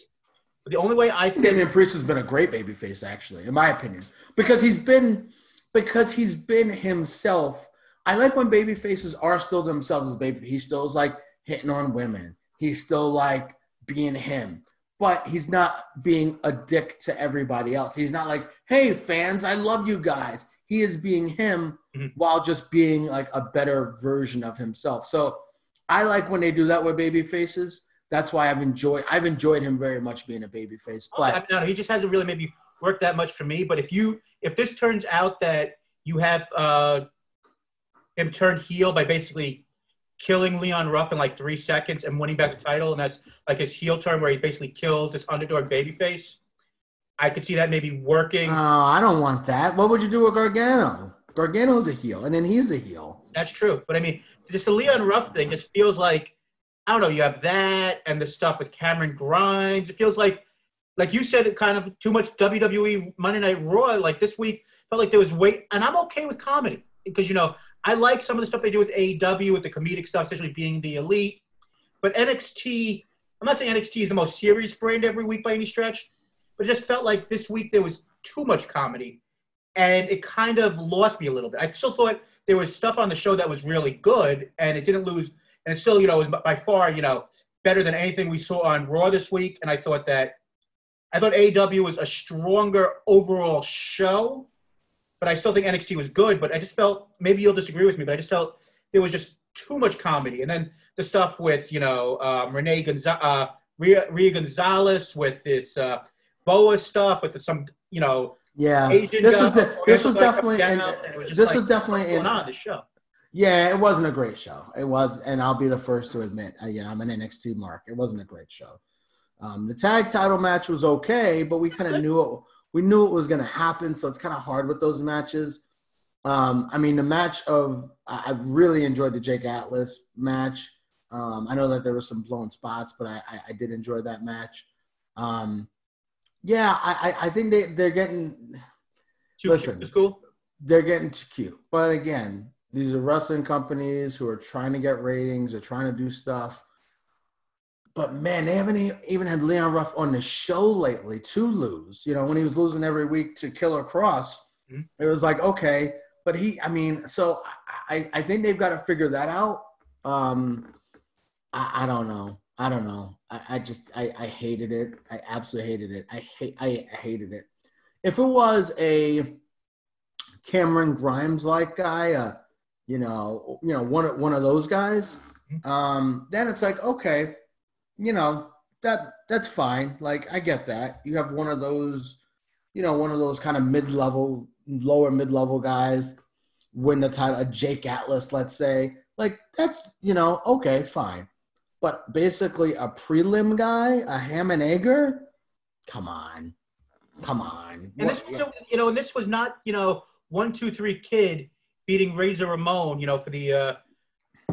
but the only way I think Damian Priest has been a great babyface, actually, in my opinion, because he's been because he's been himself. I like when babyfaces are still themselves as baby. He still is like hitting on women. He's still like being him, but he's not being a dick to everybody else. He's not like, "Hey fans, I love you guys." He is being him Mhm. while just being like a better version of himself. So I like when they do that with baby faces. That's why I've enjoyed I've enjoyed him very much being a baby face. But I- no, he just hasn't really maybe worked that much for me. But if you if this turns out that you have uh, him turned heel by basically killing Leon Ruff in like three seconds and winning back the title, and that's like his heel turn where he basically kills this underdog babyface, I could see that maybe working. Oh, I don't want that. What would you do with Gargano? Gargano's a heel, and then he's a heel. That's true. But I mean, just the Leon Ruff thing just feels like I don't know. You have that and the stuff with Cameron Grimes. It feels like, like you said, it kind of too much WWE Monday Night Raw. Like this week felt like there was weight, and I'm okay with comedy because you know I like some of the stuff they do with AEW with the comedic stuff, especially being the elite. But NXT, I'm not saying NXT is the most serious brand every week by any stretch, but it just felt like this week there was too much comedy, and it kind of lost me a little bit. I still thought there was stuff on the show that was really good, and it didn't lose. And it still, you know, was by far, you know, better than anything we saw on Raw this week. And I thought that, I thought AEW was a stronger overall show, but I still think NXT was good. But I just felt maybe you'll disagree with me, but I just felt there was just too much comedy. And then the stuff with, you know, um, Renee Gonza- uh, Rhea, Rhea Gonzalez with this uh, Boa stuff with some, you know, Yeah, Asian this was the, this was definitely and, down, and was this like, was definitely in, on in the show. Yeah, it wasn't a great show. It was, and I'll be the first to admit, uh, you know, I'm an NXT mark. It wasn't a great show. Um, the tag title match was okay, but we kind of knew it. We knew it was going to happen, so it's kind of hard with those matches. Um, I mean, the match of I I really enjoyed the Jake Atlas match. Um, I know that there were some blown spots, but I, I, I did enjoy that match. Um, yeah, I, I I think they they're getting Too Listen. cute to school. they're getting too cute. But again, these are wrestling companies who are trying to get ratings, they're trying to do stuff. But man, they haven't even had Leon Ruff on the show lately to lose. You know, when he was losing every week to Killer Kross, Mhm. it was like, okay. But he, I mean, so I, I- think they've got to figure that out. Um, I, I don't know. I don't know. I, I just, I, I hated it. I absolutely hated it. I hate, I, I hated it. If it was a, Cameron Grimes like guy, uh, you know, you know, one of one of those guys, um, then it's like, okay, you know, that that's fine. Like I get that. You have one of those, you know, one of those kind of mid level, lower mid level guys win the title, a Jake Atlas, let's say. Like that's you know, okay, fine. But basically a prelim guy, a ham and egger, come on. Come on. And this was, you know, and this was not, you know, one, two, three kid beating Razor Ramon, you know, for the uh,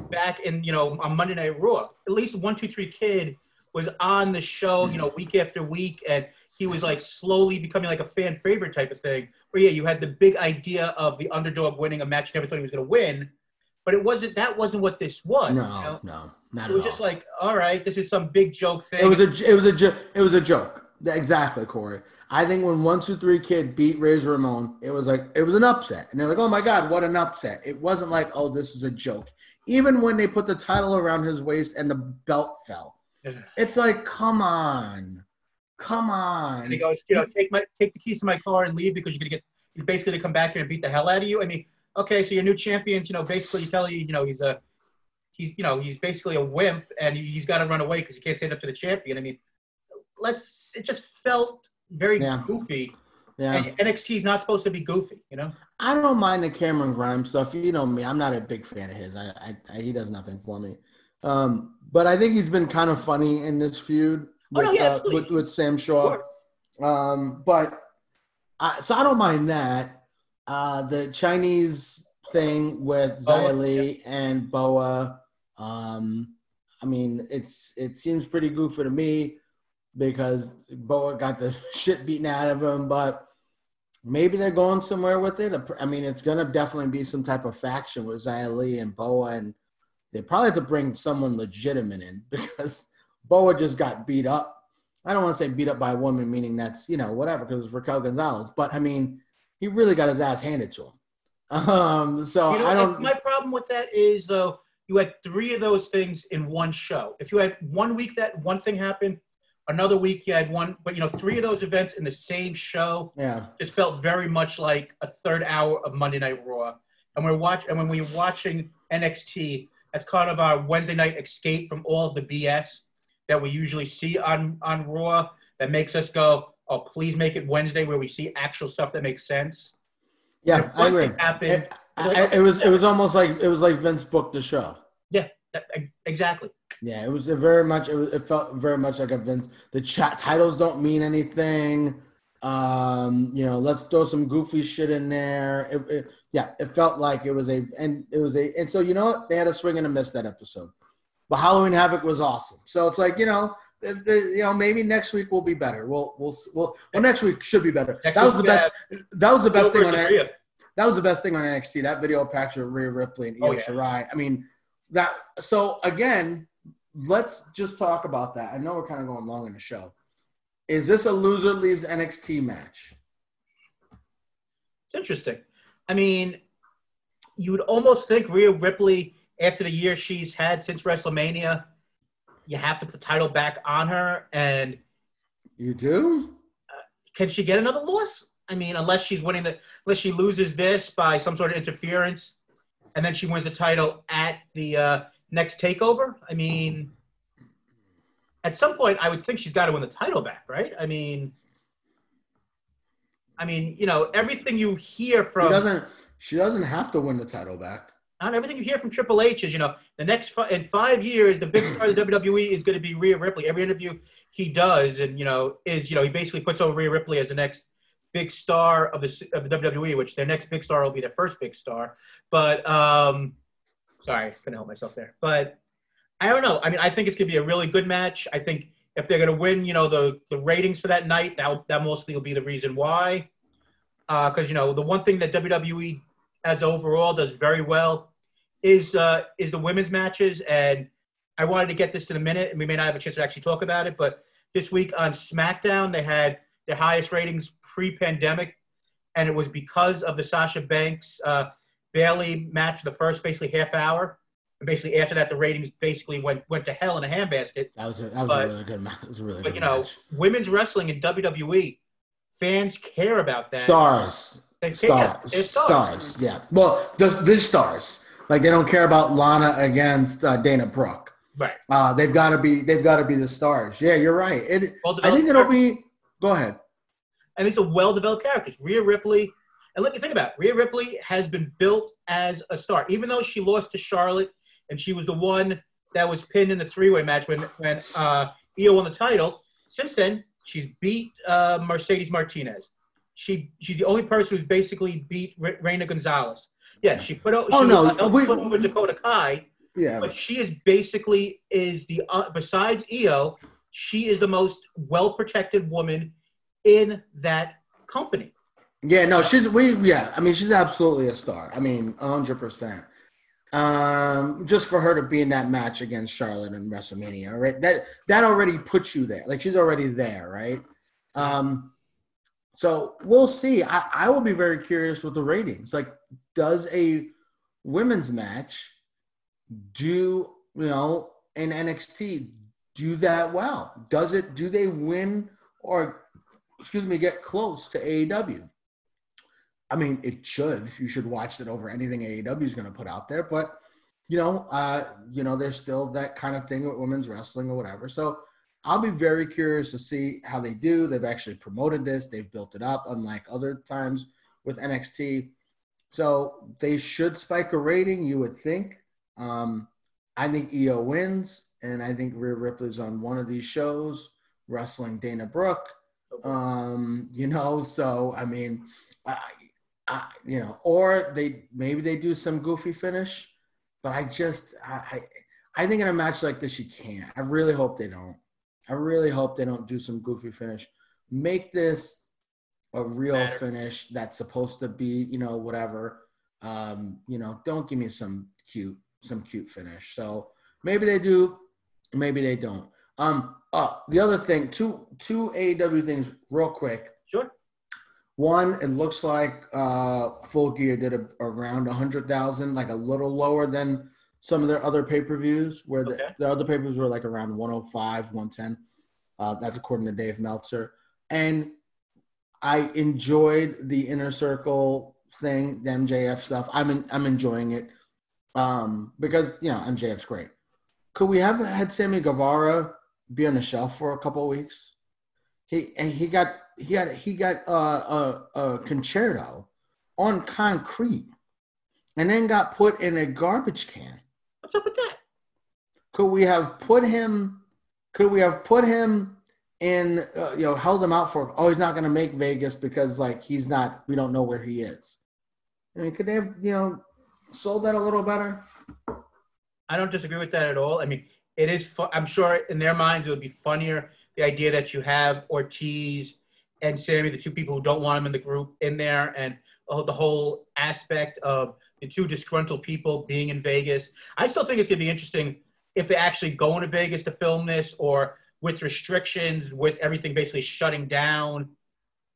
back in, you know, on Monday Night Raw. At least one, two, three kid was on the show, you know, week after week, and he was like slowly becoming like a fan favorite type of thing. Where yeah, you had the big idea of the underdog winning a match you never thought he was going to win, but it wasn't. That wasn't what this was. no, you know? no, not It at all. It was just like, all right, this is some big joke thing. It was a it was a jo- it was a joke. Exactly, Corey. I think when one two three kid beat Razor Ramon, it was like it was an upset, and they're like, "Oh my god, what an upset!" It wasn't like, "Oh, this is a joke." Even when they put the title around his waist and the belt fell, it's like, "Come on, come on." and he goes, you know, take my take the keys to my car and leave because you're gonna get he's basically gonna come back here and beat the hell out of you. I mean, okay, so your new champion's, you know, basically telling you, you know, he's a he's you know he's basically a wimp and he- he's got to run away because he can't stand up to the champion. I mean, let's it just felt very Yeah. goofy. Yeah, And NXT is not supposed to be goofy, you know. I don't mind the Cameron Grimes stuff. You know me; I'm not a big fan of his. I, I, I he does nothing for me. Um, but I think he's been kind of funny in this feud Oh, with, no, yeah, uh, with with Sam Shaw. Sure. Um, but I, so I don't mind that. Uh, the Chinese thing with Xia Li and Boa. Um, I mean, it's it seems pretty goofy to me because Boa got the shit beaten out of him, but maybe they're going somewhere with it. I mean, it's gonna definitely be some type of faction with Xia and Boa, and they probably have to bring someone legitimate in because Boa just got beat up. I don't want to say beat up by a woman, meaning that's you know whatever because it's Raquel Gonzalez, but I mean he really got his ass handed to him. Um, so You know, I don't. my problem with that is though you had three of those things in one show. If you had one week that one thing happened, another week you had one, but you know three of those events in the same show, yeah, it felt very much like a third hour of Monday Night Raw. And we're watch and when we're watching NXT, that's kind of our Wednesday night escape from all of the BS that we usually see on on Raw. That makes us go, oh, please make it Wednesday where we see actual stuff that makes sense. yeah, I agree. happened, It, I, it was it was almost like it was like Vince booked the show. That- exactly. Yeah, it was very much. It, was, it felt very much like a Vince. The chat titles don't mean anything. Um, you know, let's throw some goofy shit in there. It, it- yeah, it felt like it was a, and it was a, and so you know what? They had a swing and a miss that episode. But Halloween Havoc was awesome. So it's like you know, the, the, you know, maybe next week will be better. We'll, we'll, we'll, well, next week should be better. Next that was the best. That was the best thing on it that was the best thing on NXT. That video package with Rhea Ripley and Io Oh, yeah. Shirai. I mean, that. So again, let's just talk about that. I know we're kind of going long in the show. Is this a loser leaves NXT match? It's interesting. I mean, you would almost think Rhea Ripley, after the year she's had since WrestleMania, you have to put the title back on her. And You do? Uh, can she get another loss? I mean, unless she's winning the, unless she loses this by some sort of interference, and then she wins the title at the uh, next takeover. I mean, at some point, I would think she's got to win the title back, right? I mean, I mean, you know, everything you hear She from doesn't. She doesn't have to win the title back. not everything you hear from Triple H is, you know, the next fi- in five years, the big star of the WWE is going to be Rhea Ripley. Every interview he does, and you know, is you know, he basically puts over Rhea Ripley as the next big star of the of the WWE, which their next big star will be their first big star. But um, sorry, couldn't help myself there. But I don't know. I mean, I think it's going to be a really good match. I think if they're going to win, you know, the the ratings for that night, that that mostly will be the reason why. Because you know, the one thing that WWE as overall does very well is uh, is the women's matches, and I wanted to get this in a minute, and we may not have a chance to actually talk about it. But this week on SmackDown, they had their highest ratings pre-pandemic, and it was because of the Sasha Banks uh, Bayley match, the first basically half hour, and basically after that, the ratings basically went went to hell in a handbasket. That was a, that was But- a really good match. It was a really But good you know, match. women's wrestling in WWE, fans care about that. Stars. They care. Stars. Stars. Yeah. Well, the, the stars. Like they don't care about Lana against uh, Dana Brooke. Right. Uh, they've got to be. They've got to be the stars. Yeah, you're right. It. Well I think it'll be. Go ahead. and these are well-developed characters. Rhea Ripley, and look, think about it. Rhea Ripley has been built as a star, even though she lost to Charlotte, and she was the one that was pinned in the three-way match when when uh, Io won the title. Since then, she's beat uh, Mercedes Martinez. She she's the only person who's basically beat Re- Reina Gonzalez. Yeah, she put out. Oh, no, helped we- put over Dakota Kai, Yeah. but she is basically is the uh, besides Io, she is the most well-protected woman in that company. Yeah, no, she's we yeah, I mean she's absolutely a star. I mean, hundred percent. Um, just for her to be in that match against Charlotte in WrestleMania, right? That that already puts you there. Like she's already there, right? Um, so we'll see. I, I will be very curious with the ratings. Like, does a women's match do you know in NXT do that well? Does it do they win or excuse me, get close to AEW? I mean, it should. You should watch it over anything AEW is going to put out there. But you know, uh, you know, there's still that kind of thing with women's wrestling or whatever. So I'll be very curious to see how they do. They've actually promoted this. They've built it up, unlike other times with NXT. So they should spike a rating. You would think. Um, I think Io wins, and I think Rhea Ripley's on one of these shows wrestling Dana Brooke. Um, you know, so I mean, I, I, you know, or they maybe they do some goofy finish, but I just I, I I think in a match like this you can't. I really hope they don't. I really hope they don't do some goofy finish. Make this a real Matter. finish that's supposed to be, you know, whatever. Um, you know, don't give me some cute, some cute finish. So maybe they do, maybe they don't. Um, uh, the other thing, two two AEW things, real quick. Sure. One, it looks like uh, Full Gear did a, around a hundred thousand, like a little lower than some of their other pay per views, where the, Okay. the other pay per views were like around 105, 110. Uh, that's according to Dave Meltzer. And I enjoyed the inner circle thing, the MJF stuff. I'm in, I'm enjoying it um, because you know MJF's great. Could we have had Sammy Guevara be on the shelf for a couple of weeks? He and he got he got he got uh, a, a concerto on concrete, and then got put in a garbage can. What's up with that? Could we have put him? Could we have put him in? Uh, you know, held him out for? Oh, he's not going to make Vegas because like he's not. We don't know where he is. I mean, could they have you know sold that a little better? I don't disagree with that at all. I mean, it is. Fu- I'm sure in their minds it would be funnier the idea that you have Ortiz and Sammy, the two people who don't want him in the group, in there, and uh, the whole aspect of the two disgruntled people being in Vegas. I still think it's going to be interesting if they actually go into Vegas to film this, or with restrictions, with everything basically shutting down.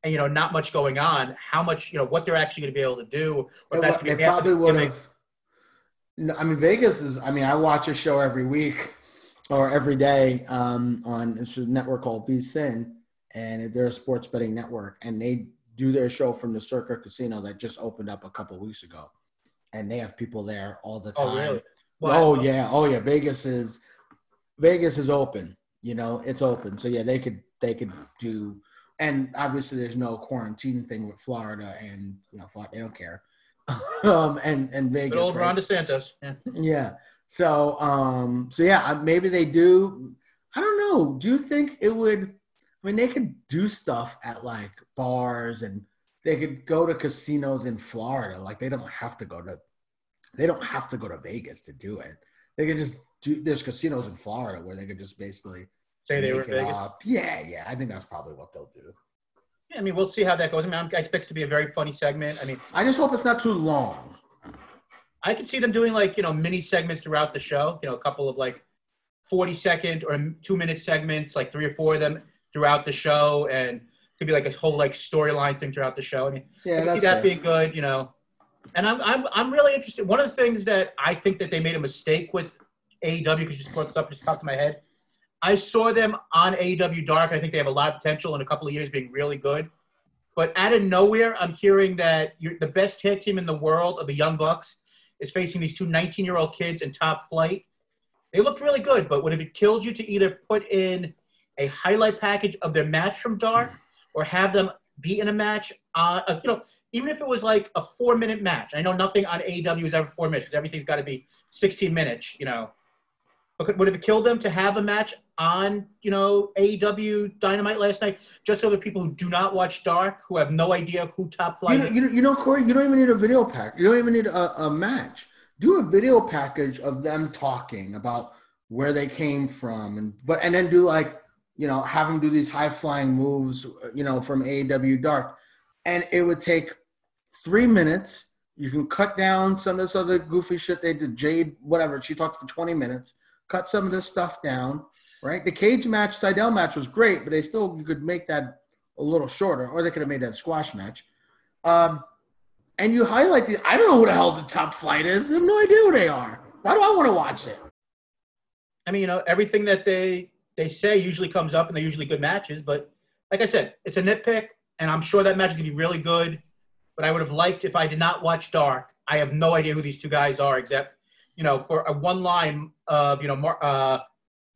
And you know, not much going on. How much, you know, what they're actually going to be able to do. Or if They, that's they be probably would have. No, I mean, Vegas is. I mean, I watch a show every week or every day um, on it's a network called VSIN, and they're a sports betting network, and they do their show from the Circa Casino that just opened up a couple weeks ago, and they have people there all the time. Oh, really? oh yeah, oh yeah. Vegas is Vegas is open. You know, it's open. So yeah, they could they could do and obviously there's no quarantine thing with Florida, and you know, Florida they don't care. um, and and Vegas. Good old right? Ron DeSantis. Yeah. Yeah. So um so yeah, maybe they do I don't know. Do you think it would I mean they could do stuff at like bars and they could go to casinos in Florida. Like they don't have to go to they don't have to go to Vegas to do it. They could just do there's casinos in Florida where they could just basically Say they were make in it Vegas. up. Yeah, yeah. I think that's probably what they'll do. Yeah, I mean, we'll see how that goes. I mean, I'm- I expect it to be a very funny segment. I mean, I just hope it's not too long. I could see them doing like you know mini segments throughout the show. You know, a couple of like forty second or two minute segments, like three or four of them throughout the show, and could be like a whole like storyline thing throughout the show. I mean, I Yeah, see that fair. being good. You know, and I'm I'm I'm really interested. One of the things that I think that they made a mistake with AEW because just brought up just popped in my head. I saw them on AEW Dark. I think they have a lot of potential in a couple of years being really good. But out of nowhere, I'm hearing that the best tag team in the world of the Young Bucks is facing these two 19 year old kids in top flight. They looked really good, but would have it killed you to either put in a highlight package of their match from Dark or have them be in a match on, uh, you know, even if it was like a four minute match. I know nothing on AEW is ever four minutes because everything's got to be 16 minutes, you know. But would have it killed them to have a match on, you know, AEW Dynamite last night, just so the people who do not watch Dark, who have no idea who Top You Flight know, you know, you know, Corey, you don't even need a video pack. You don't even need a, a match. Do a video package of them talking about where they came from, and but and then do like you know have them do these high flying moves, you know, from AEW Dark, and it would take three minutes. You can cut down some of this other goofy shit they did. Jade, whatever, she talked for twenty minutes. Cut some of this stuff down, right? The cage match, Seidel match was great, but they still could make that a little shorter, or they could have made that squash match. Um, and you highlight the. I don't know who the hell the top flight is. I have no idea who they are. Why do I want to watch it? I mean, you know, everything that they they say usually comes up, and they're usually good matches. But like I said, it's a nitpick, and I'm sure that match is gonna be really good. But I would have liked if I did not watch Dark. I have no idea who these two guys are, except you know, for a one line of you know, Mar- uh,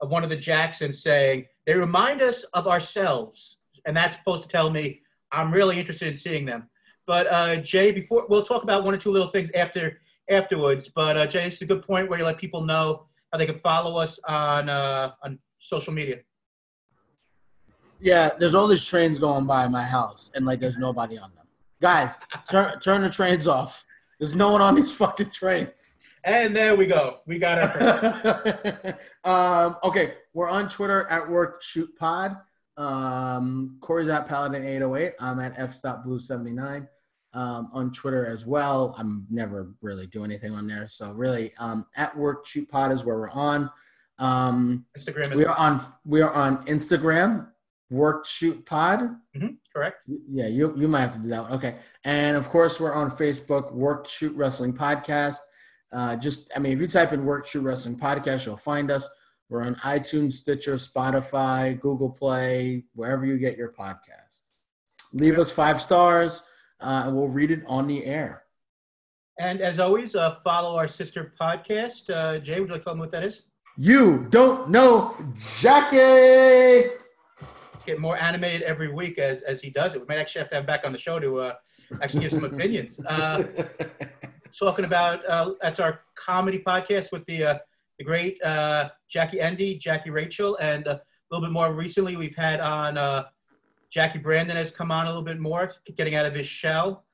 of one of the Jacksons saying they remind us of ourselves, and that's supposed to tell me I'm really interested in seeing them. But uh, Jay, before we'll talk about one or two little things after afterwards. But uh, Jay, this is a good point where you let people know how they can follow us on uh, on social media. Yeah, there's all these trains going by my house, and like there's nobody on them. Guys, turn turn the trains off. There's no one on these fucking trains. And there we go. We got our. um, okay, we're on Twitter at Work Shoot Pod. Um, Corey's at Paladin 808. I'm at f stop blue seventy nine. um, on Twitter as well. I'm never really do anything on there, so really um, at Work Shoot Pod is where we're on. Um, Instagram We are on we are on Instagram. Work Shoot Pod. Mhm, correct. Yeah, you you might have to do that one. Okay. And of course, we're on Facebook, Work Shoot Wrestling Podcast. Uh, just, I mean, if you type in Work Shoot Wrestling Podcast, you'll find us. We're on iTunes, Stitcher, Spotify, Google Play, wherever you get your podcast. Leave us five stars, uh, and we'll read it on the air. And as always, uh, follow our sister podcast. Uh, Jay, would you like to tell them what that is? You don't know Jackie. It's getting more animated every week as, as he does it. We might actually have to have him back on the show to uh, actually give some opinions. Talking about uh, that's our comedy podcast with the uh, the great uh, Jackie Endy, Jackie Rachel, and uh, a little bit more recently we've had on uh, Jackie Brandon has come on a little bit more, getting out of his shell.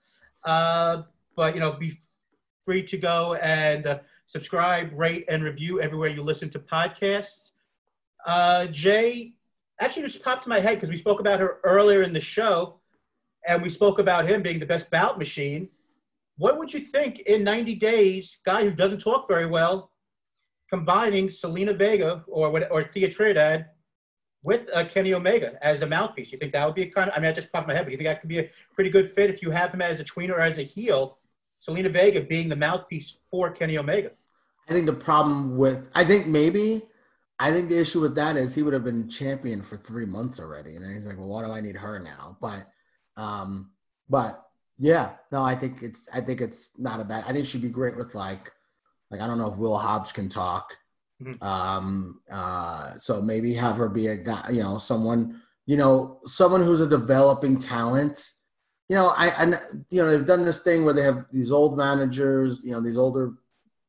But you know, be free to go and subscribe, rate, and review everywhere you listen to podcasts. Jay, actually, just popped in my head because we spoke about her earlier in the show, and we spoke about him being the best bout machine. What would you think in 90 days, guy who doesn't talk very well, combining Zelina Vega or or Thea Trinidad with uh, Kenny Omega as a mouthpiece? You think that would be a kind of, I mean, I just popped my head, but you think that could be a pretty good fit if you have him as a tweener or as a heel? Zelina Vega being the mouthpiece for Kenny Omega. I think the problem with, I think maybe, I think the issue with that is he would have been champion for three months already, and he's like, well, why do I need her now? But, um, but yeah, no, I think it's, I think it's not a bad. I think she'd be great with like, like I don't know if Will Hobbs can talk, Mhm. um, uh, so maybe have her be a guy, you know, someone you know, someone who's a developing talent. You know, I, I you know they've done this thing where they have these old managers, you know, these older,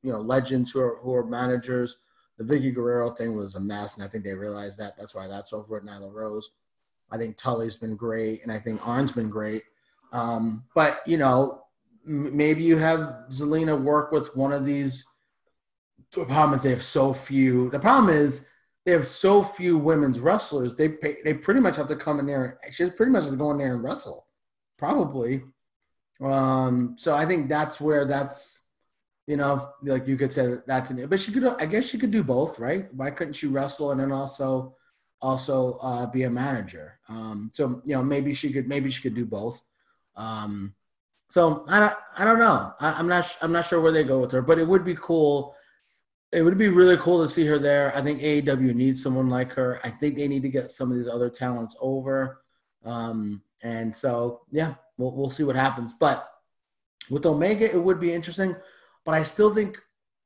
you know, legends who are who are managers. The Vickie Guerrero thing was a mess, and I think they realized that. That's why that's over at Nyla Rose. I think Tully's been great, and I think Arn's been great. Um, but you know, m- maybe you have Zelina work with one of these. The problem is they have so few. The problem is they have so few women's wrestlers. They pay, they pretty much have to come in there. She pretty much to go in there and wrestle, probably. Um, so I think that's where that's, you know, like you could say that that's an. But she could, I guess, she could do both, right? Why couldn't she wrestle and then also, also uh, be a manager? Um, so you know, maybe she could, maybe she could do both. Um, so I don't, I don't know. I, I'm not, I'm not sure where they go with her, but it would be cool it would be really cool to see her there. I think AEW needs someone like her. I think they need to get some of these other talents over. Um, and so, yeah, we'll, we'll see what happens. But with Omega, it would be interesting. But I still think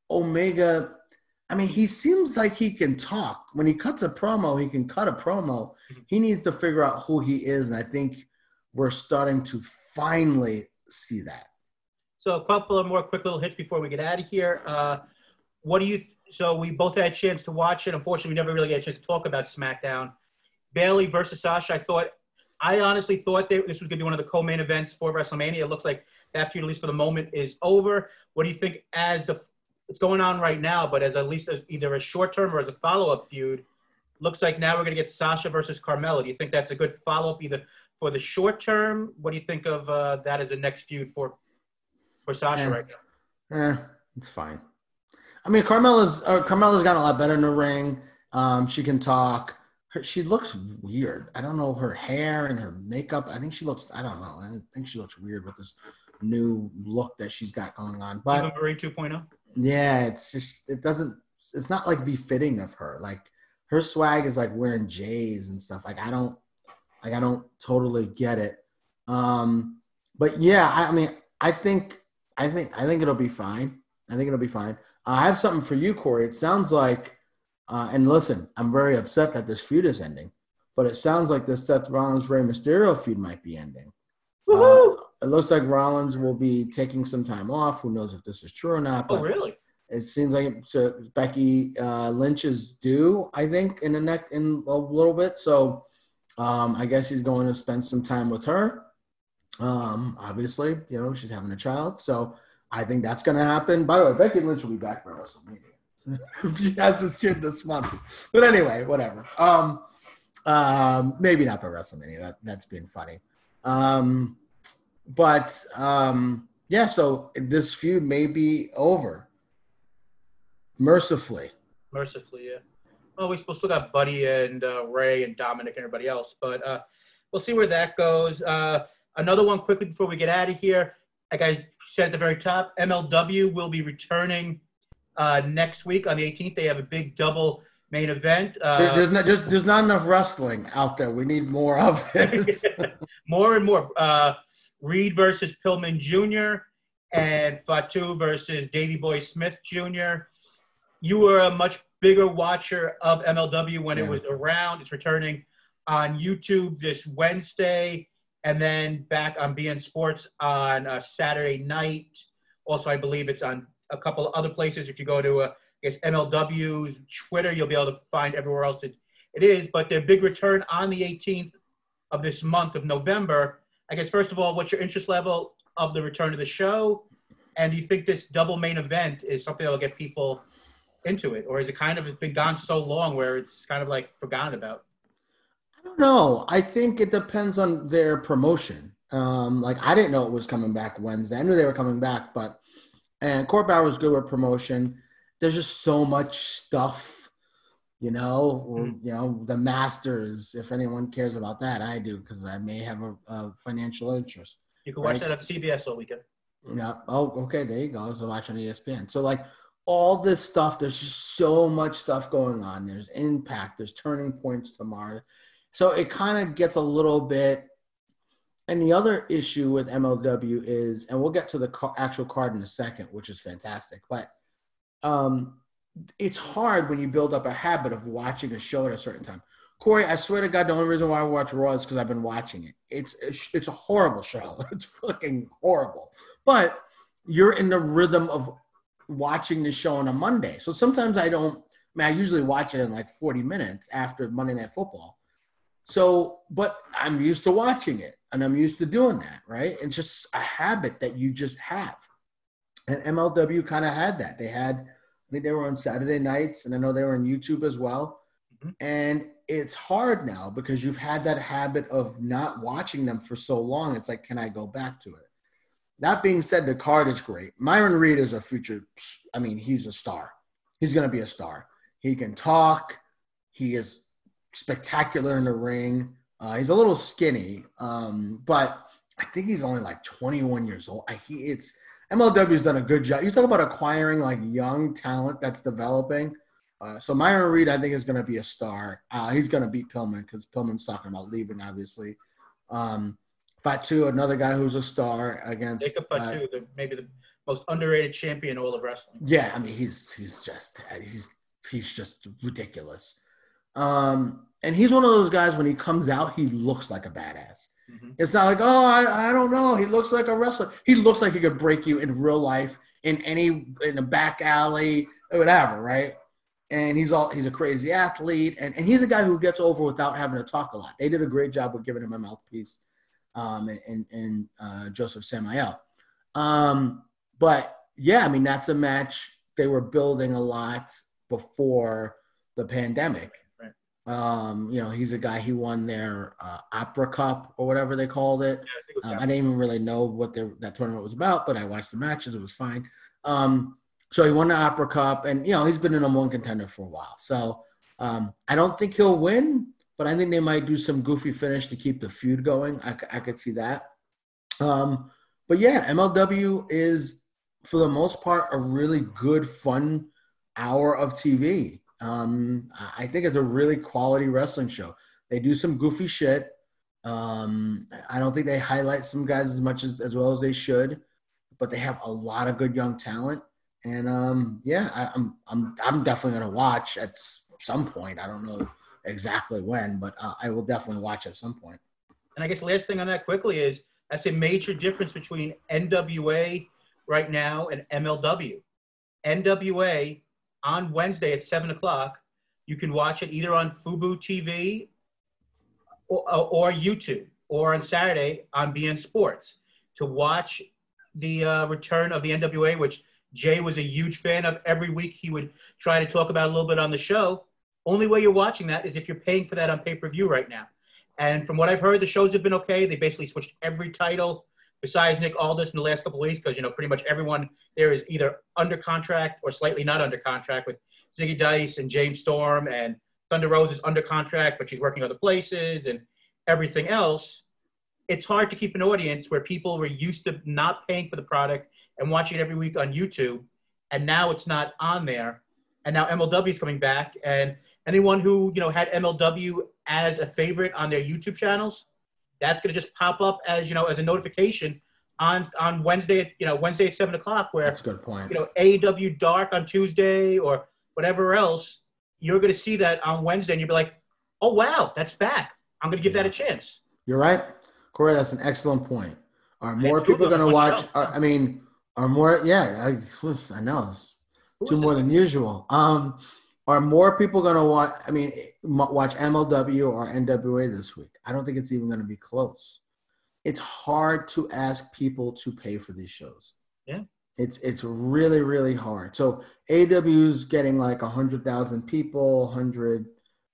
Omega, I mean, he seems like he can talk. When he cuts a promo, he can cut a promo. He needs to figure out who he is. And I think we're starting to finally see that. So a couple of more quick little hits before we get out of here. Uh, what do you? So we both had a chance to watch it. Unfortunately, we never really had a chance to talk about SmackDown. Bayley versus Sasha. I thought, I honestly thought that this was going to be one of the co-main events for WrestleMania. It looks like that feud, at least for the moment, is over. What do you think as the it's going on right now, but as at least as either a short term or as a follow up feud? Looks like now we're going to get Sasha versus Carmella. Do you think that's a good follow up either for the short term? What do you think of uh, that as a next feud for for Sasha Eh. right now? Eh, it's fine. I mean, Carmella's uh, Carmella's gotten a lot better in the ring. Um, she can talk. Her, she looks weird. I don't know her hair and her makeup. I think she looks. I don't know. I think she looks weird with this new look that she's got going on. But Eva Marie oh? 2.0. yeah, it's just it doesn't. It's not like befitting of her. Like her swag is like wearing J's and stuff. Like I don't. Like I don't totally get it. Um, but yeah, I, I mean, I think, I think, I think it'll be fine. I think it'll be fine. Uh, I have something for you, Corey. It sounds like, uh, and listen, I'm very upset that this feud is ending, but it sounds like this Seth Rollins Rey Mysterio feud might be ending. Woohoo! Uh, it looks like Rollins will be taking some time off. Who knows if this is true or not? oh, But really? it seems like uh, Becky uh, Lynch is due. I think in the neck in a little bit. So um, I guess he's going to spend some time with her. Um, obviously, you know she's having a child, so I think that's going to happen. By the way, Becky Lynch will be back by WrestleMania. she has this kid this month, but anyway, whatever. Um, um, maybe not by WrestleMania. That that's being funny. Um, but um, yeah, so this feud may be over. Mercifully. Mercifully, yeah. Well, we still got Buddy and uh, Rey and Dominic and everybody else, but uh, we'll see where that goes. Uh, another one quickly before we get out of here. Like I said at the very top, MLW will be returning uh, next week on the 18th. They have a big double main event. There- Uh, there's not just there's not enough wrestling out there. We need more of it. more and more. Uh, Reed versus Pillman Jr. and Fatu versus Davey Boy Smith Jr. You were a much bigger watcher of MLW when it was around. It's returning on YouTube this Wednesday, and then back on beIN Sports on uh, Saturday night. Also, I believe it's on a couple of other places. If you go to, uh, I guess, MLW's Twitter, you'll be able to find everywhere else it, it is. But their big return on the 18th of this month of November. I guess first of all, what's your interest level of the return of the show, and do you think this double main event is something that will get people into it, or is it kind of it's been gone so long where it's kind of like forgotten about? I don't know. I think it depends on their promotion. Um, like I didn't know it was coming back Wednesday. I knew they were coming back, but and Court Bauer was good with promotion. There's just so much stuff, you know. Or, Mhm. You know, the Masters. If anyone cares about that, I do because I may have a, a financial interest. You can watch Right. that on CBS all weekend. Yeah. Oh, okay. There you go. I was watching ESPN. So like all this stuff, there's just so much stuff going on. There's impact. There's turning points tomorrow. So it kind of gets a little bit. And the other issue with MLW is, and we'll get to the actual card in a second, which is fantastic, but um, it's hard when you build up a habit of watching a show at a certain time. Corey, I swear to God, the only reason why I watch Raw is because I've been watching it. It's it's a horrible show. It's fucking horrible. But you're in the rhythm of watching the show on a Monday. So sometimes I don't. I mean, I usually watch it in like 40 minutes after Monday Night Football. So, but I'm used to watching it, and I'm used to doing that. Right? It's just a habit that you just have. And MLW kind of had that. They had, I think they were on Saturday nights, and I know they were on YouTube as well. Mhm. And it's hard now because you've had that habit of not watching them for so long. It's like, can I go back to it? That being said, the card is great. Myron Reed is a future, I mean, he's a star. He's going to be a star. He can talk. He is spectacular in the ring. Uh, he's a little skinny, um, but I think he's only like 21 years old. I, he, it's MLW's done a good job. You talk about acquiring like young talent that's developing. Uh, so Myron Reed, I think, is going to be a star. Uh, he's going to beat Pillman because Pillman's talking about leaving, obviously. Um, Fatu, another guy who's a star against. Jacob uh, Fatu, the, maybe the most underrated champion in all of wrestling. yeah, I mean, he's he's just he's he's just ridiculous. Um, and he's one of those guys when he comes out, he looks like a badass. Mhm. It's not like, oh, I, I don't know. He looks like a wrestler. He looks like he could break you in real life in any in a back alley or whatever, right? And he's all he's a crazy athlete, and, and he's a guy who gets over without having to talk a lot. They did a great job with giving him a mouthpiece, um, and and, uh, Joseph Samael. Um, but yeah, I mean that's a match they were building a lot before the pandemic. Right. Um, you know, he's a guy he won their uh, Opera Cup or whatever they called it. Yeah, I it Um. I didn't even really know what their, that tournament was about, but I watched the matches. It was fine. Um, so he won the Opera Cup, and you know he's been a one contender for a while. So um, I don't think he'll win, but I think they might do some goofy finish to keep the feud going. I, I could see that. Um, but yeah, MLW is for the most part a really good, fun hour of TV. Um, I think it's a really quality wrestling show. They do some goofy shit. Um, I don't think they highlight some guys as much as, as well as they should, but they have a lot of good young talent. And um, yeah, I, I'm I'm I'm definitely gonna watch at some point. I don't know exactly when, but uh, I will definitely watch at some point. And I guess the last thing on that quickly is that's a major difference between NWA right now and MLW. NWA on Wednesday at seven o'clock, you can watch it either on Fubo TV or, or YouTube, or on Saturday on beIN Sports to watch the uh, return of the NWA, which Jay was a huge fan of. Every week he would try to talk about a little bit on the show. Only way you're watching that is if you're paying for that on pay per view right now. And from what I've heard, the shows have been okay. They basically switched every title besides Nick Aldis in the last couple of weeks because you know pretty much everyone there is either under contract or slightly not under contract with Zicky Dice and James Storm and Thunder Rosa is under contract, but she's working other places and everything else. It's hard to keep an audience where people were used to not paying for the product and watching it every week on YouTube, and now it's not on there. And now MLW is coming back, and anyone who you know had MLW as a favorite on their YouTube channels, that's going to just pop up as you know as a notification on on Wednesday at you know Wednesday at seven o'clock, where That's a good point. you know AEW Dark on Tuesday or whatever else, you're going to see that on Wednesday, and you'll be like, oh wow, that's back. I'm going to give that a chance. You're right, Corey. That's an excellent point. Are more people going to watch? Uh, I mean, are more? Yeah, I, I know. Two more than usual. Um, are more people going to watch? I mean, watch MLW or NWA this week? I don't think it's even going to be close. It's hard to ask people to pay for these shows. Yeah. It's it's really really hard. So AEW's getting like a hundred thousand people, hundred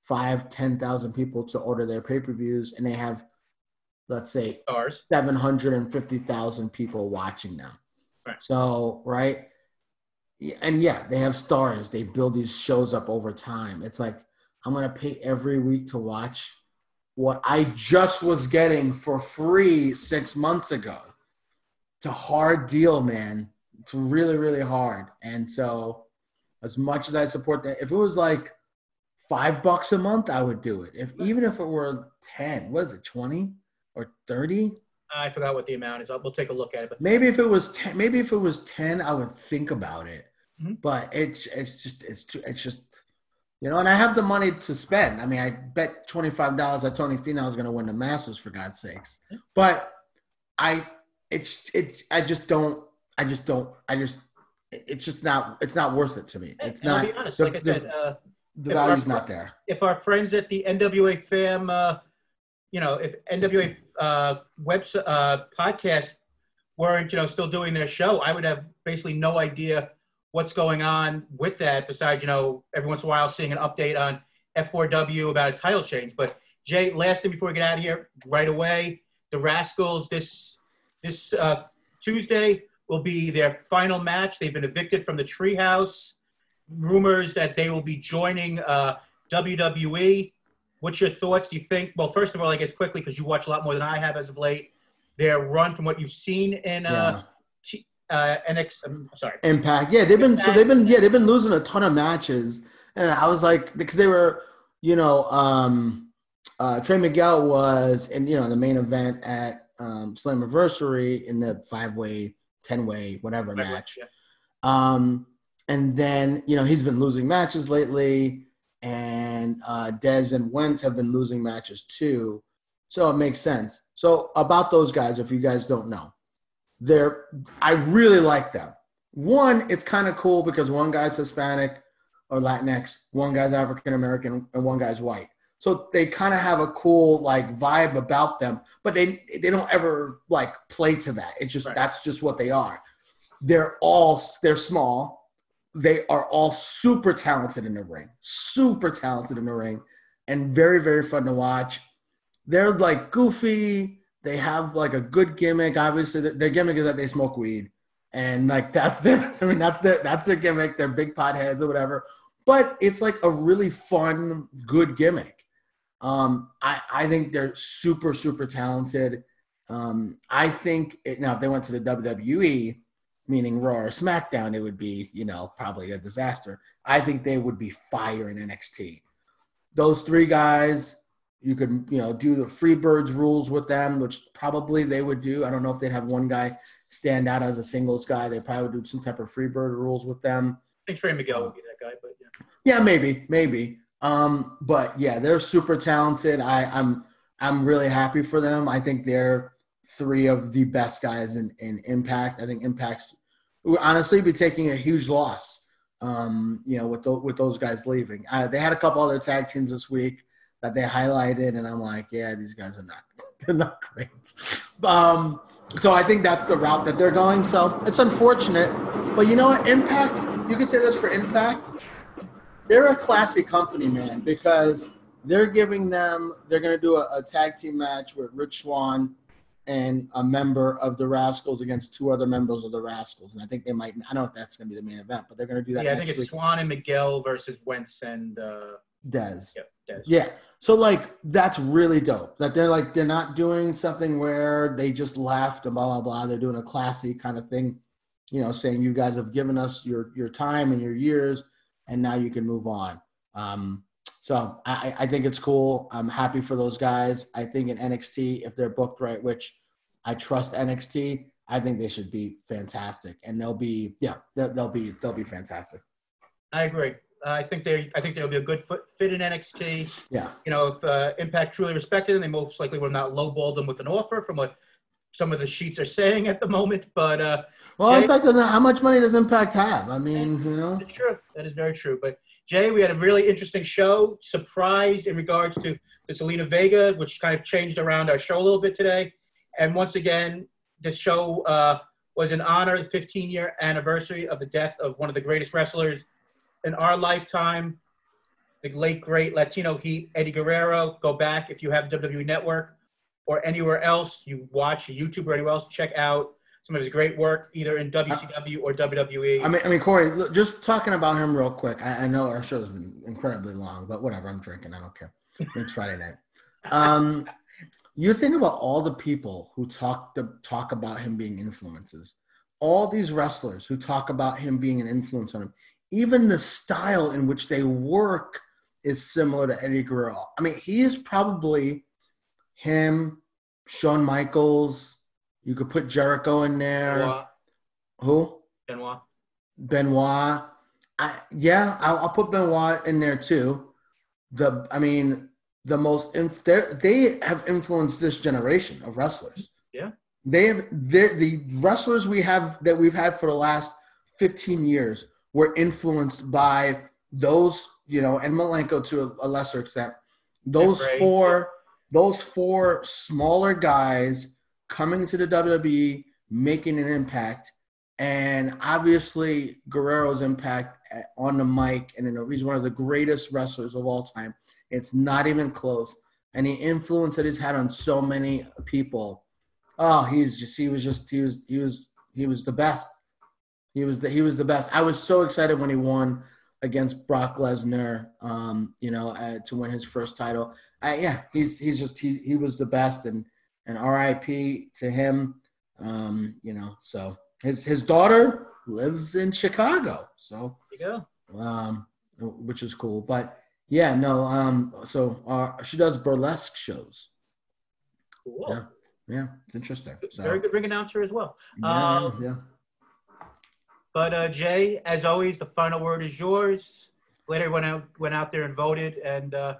five, ten thousand people to order their pay per views, and they have, let's say, Stars. 750,000 people watching them. Right. So, right? And yeah, they have stars. They build these shows up over time. It's like, I'm going to pay every week to watch what I just was getting for free six months ago. It's a hard deal, man. It's really, really hard. And so, as much as I support that, if it was like five bucks a month, I would do it. If even if it were 10, was it, 20 or 30? I forgot what the amount is. We'll take a look at it. But Maybe if it was ten, maybe if it was ten, I would think about it. Mhm. But it's it's just it's too it's just You know, and I have the money to spend. I mean, I bet twenty five dollars that Tony Finau is going to win the Masters for God's sakes. But I, it's it. I just don't. I just don't. I just. It's just not. It's not worth it to me. It's And I'll not. be honest, the- like I the- said, uh, The if our value's not there. if our friends at the NWA fam, uh, you know, if NWA uh, website uh, podcast weren't, you know, still doing their show, I would have basically no idea what's going on with that. Besides, you know, every once in a while seeing an update on F4W about a title change. But Jay, last thing before we get out of here, right away, the Rascalz this this uh, Tuesday will be their final match. They've been evicted from the Treehouse. Rumors that they will be joining uh, WWE. What's your thoughts? Do you think? Well, first of all, I guess quickly because you watch a lot more than I have as of late. Their run from what you've seen in uh, T- uh, NX. I'm sorry. Impact. Yeah, they've been so they've been yeah they've been losing a ton of matches, and I was like because they were you know um, uh, Trey Miguel was in you know the main event at um, Slammiversary in the five way, ten way, whatever match. Yeah. Um, and then you know he's been losing matches lately, and uh, Dez and Wentz have been losing matches too. So it makes sense. So about those guys, if you guys don't know, they're I really like them. One, it's kind of cool because one guy's Hispanic or Latinx, one guy's African American, and one guy's white. So they kind of have a cool like vibe about them, but they they don't ever like play to that. It's just Right. that's just what they are. They're all they're small. They are all super talented in the ring, super talented in the ring, and very very fun to watch. They're like goofy. They have like a good gimmick. Obviously, their gimmick is that they smoke weed, and like that's their. I mean, that's their that's their gimmick. They're big potheads or whatever. But it's like a really fun, good gimmick. Um, I I think they're super super talented. Um, I think it, now if they went to the WWE, meaning Raw or SmackDown, it would be you know probably a disaster. I think they would be fire in NXT. Those three guys, you could you know do the Freebirds rules with them, which probably they would do. I don't know if they'd have one guy stand out as a singles guy. They probably would do some type of Freebird rules with them. I think Trey Miguel would be that guy, but yeah. Yeah, maybe, maybe. Um, but yeah, they're super talented. I, I'm I'm really happy for them. I think they're three of the best guys in, in Impact. I think Impact's honestly be taking a huge loss. Um, you know, with the, with those guys leaving. Uh, they had a couple other tag teams this week that they highlighted, and I'm like, yeah, these guys are not they're not great. Um, so I think that's the route that they're going. So it's unfortunate, but you know what? Impact. You can say this for Impact they're a classy company, man, because they're giving them they're going to do a, a tag team match with Rich Swann and a member of the Rascalz against two other members of the Rascalz, and I think they might. I don't know if that's going to be the main event, but they're going to do that Yeah, I think it's week. Swann and Miguel versus Wentz and uh, Dez. yeah, Dez. Yeah. So like that's really dope. That they're like they're not doing something where they just laughed and blah blah blah. They're doing a classy kind of thing, you know, saying you guys have given us your your time and your years, and now you can move on. Um, so I, I think it's cool. I'm happy for those guys. I think in NXT, if they're booked right, which I trust NXT, I think they should be fantastic, and they'll be yeah, they'll, they'll be they'll be fantastic. I agree. I think they, I think they'll be a good fit, fit in NXT. Yeah. You know, if uh, Impact truly respected them, they most likely would have not lowballed them with an offer, from what some of the sheets are saying at the moment. But uh, Well? Impact doesn't. How much money does Impact have? I mean, you know. true. That is very true. But Jay, we had a really interesting show. Surprised in regards to the Zelina Vega, which kind of changed around our show a little bit today. And once again, this show uh, was in honor of the 15 year anniversary of the death of one of the greatest wrestlers in our lifetime, the late great Latino Heat Eddie Guerrero. Go back if you have WWE Network or anywhere else you watch YouTube or anywhere else. Check out some of his great work either in WCW or. WWE. I mean, I mean, Corey, look, just talking about him real quick. I, I know our show's been incredibly long, but whatever. I'm drinking. I don't care. It's Friday night. Um, you think about all the people who talk to, talk about him being influences. All these wrestlers who talk about him being an influence on him. Even the style in which they work is similar to Eddie Guerrero. I mean, he is probably him, Shawn Michaels. You could put Jericho in there. Benoit, Who? Benoit. Benoit. I yeah, I'll, I'll put Benoit in there too. The I mean, the most inf- they're- have influenced this generation of wrestlers. Yeah. they have the wrestlers we have that we've had for the last fifteen years were influenced by those, you know, and Malenko to a, a lesser extent. Those four, those four smaller guys coming to the WWE, making an impact, and obviously Guerrero's impact on the mic, and you know, he's one of the greatest wrestlers of all time. It's not even close, and the influence that he's had on so many people. Oh, he's just he was just he was he was he was the best. He was the he was the best. I was so excited when he won against Brock Lesnar, um, you know, uh, to win his first title. Uh, yeah, he's he's just he he was the best, and and R.I.P. to him. Um, you know, so his his daughter lives in Chicago, so There you go. um, which is cool. But yeah, no, um, so uh, she does burlesque shows. Cool. Yeah. Yeah, it's interesting. So, Very good ring announcer as well. yeah, Um, yeah. But uh, Jay, as always, the final word is yours. Glad everyone out, went out there and voted, and uh,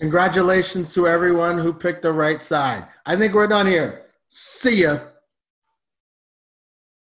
Congratulations to everyone who picked the right side. I think we're done here. See ya.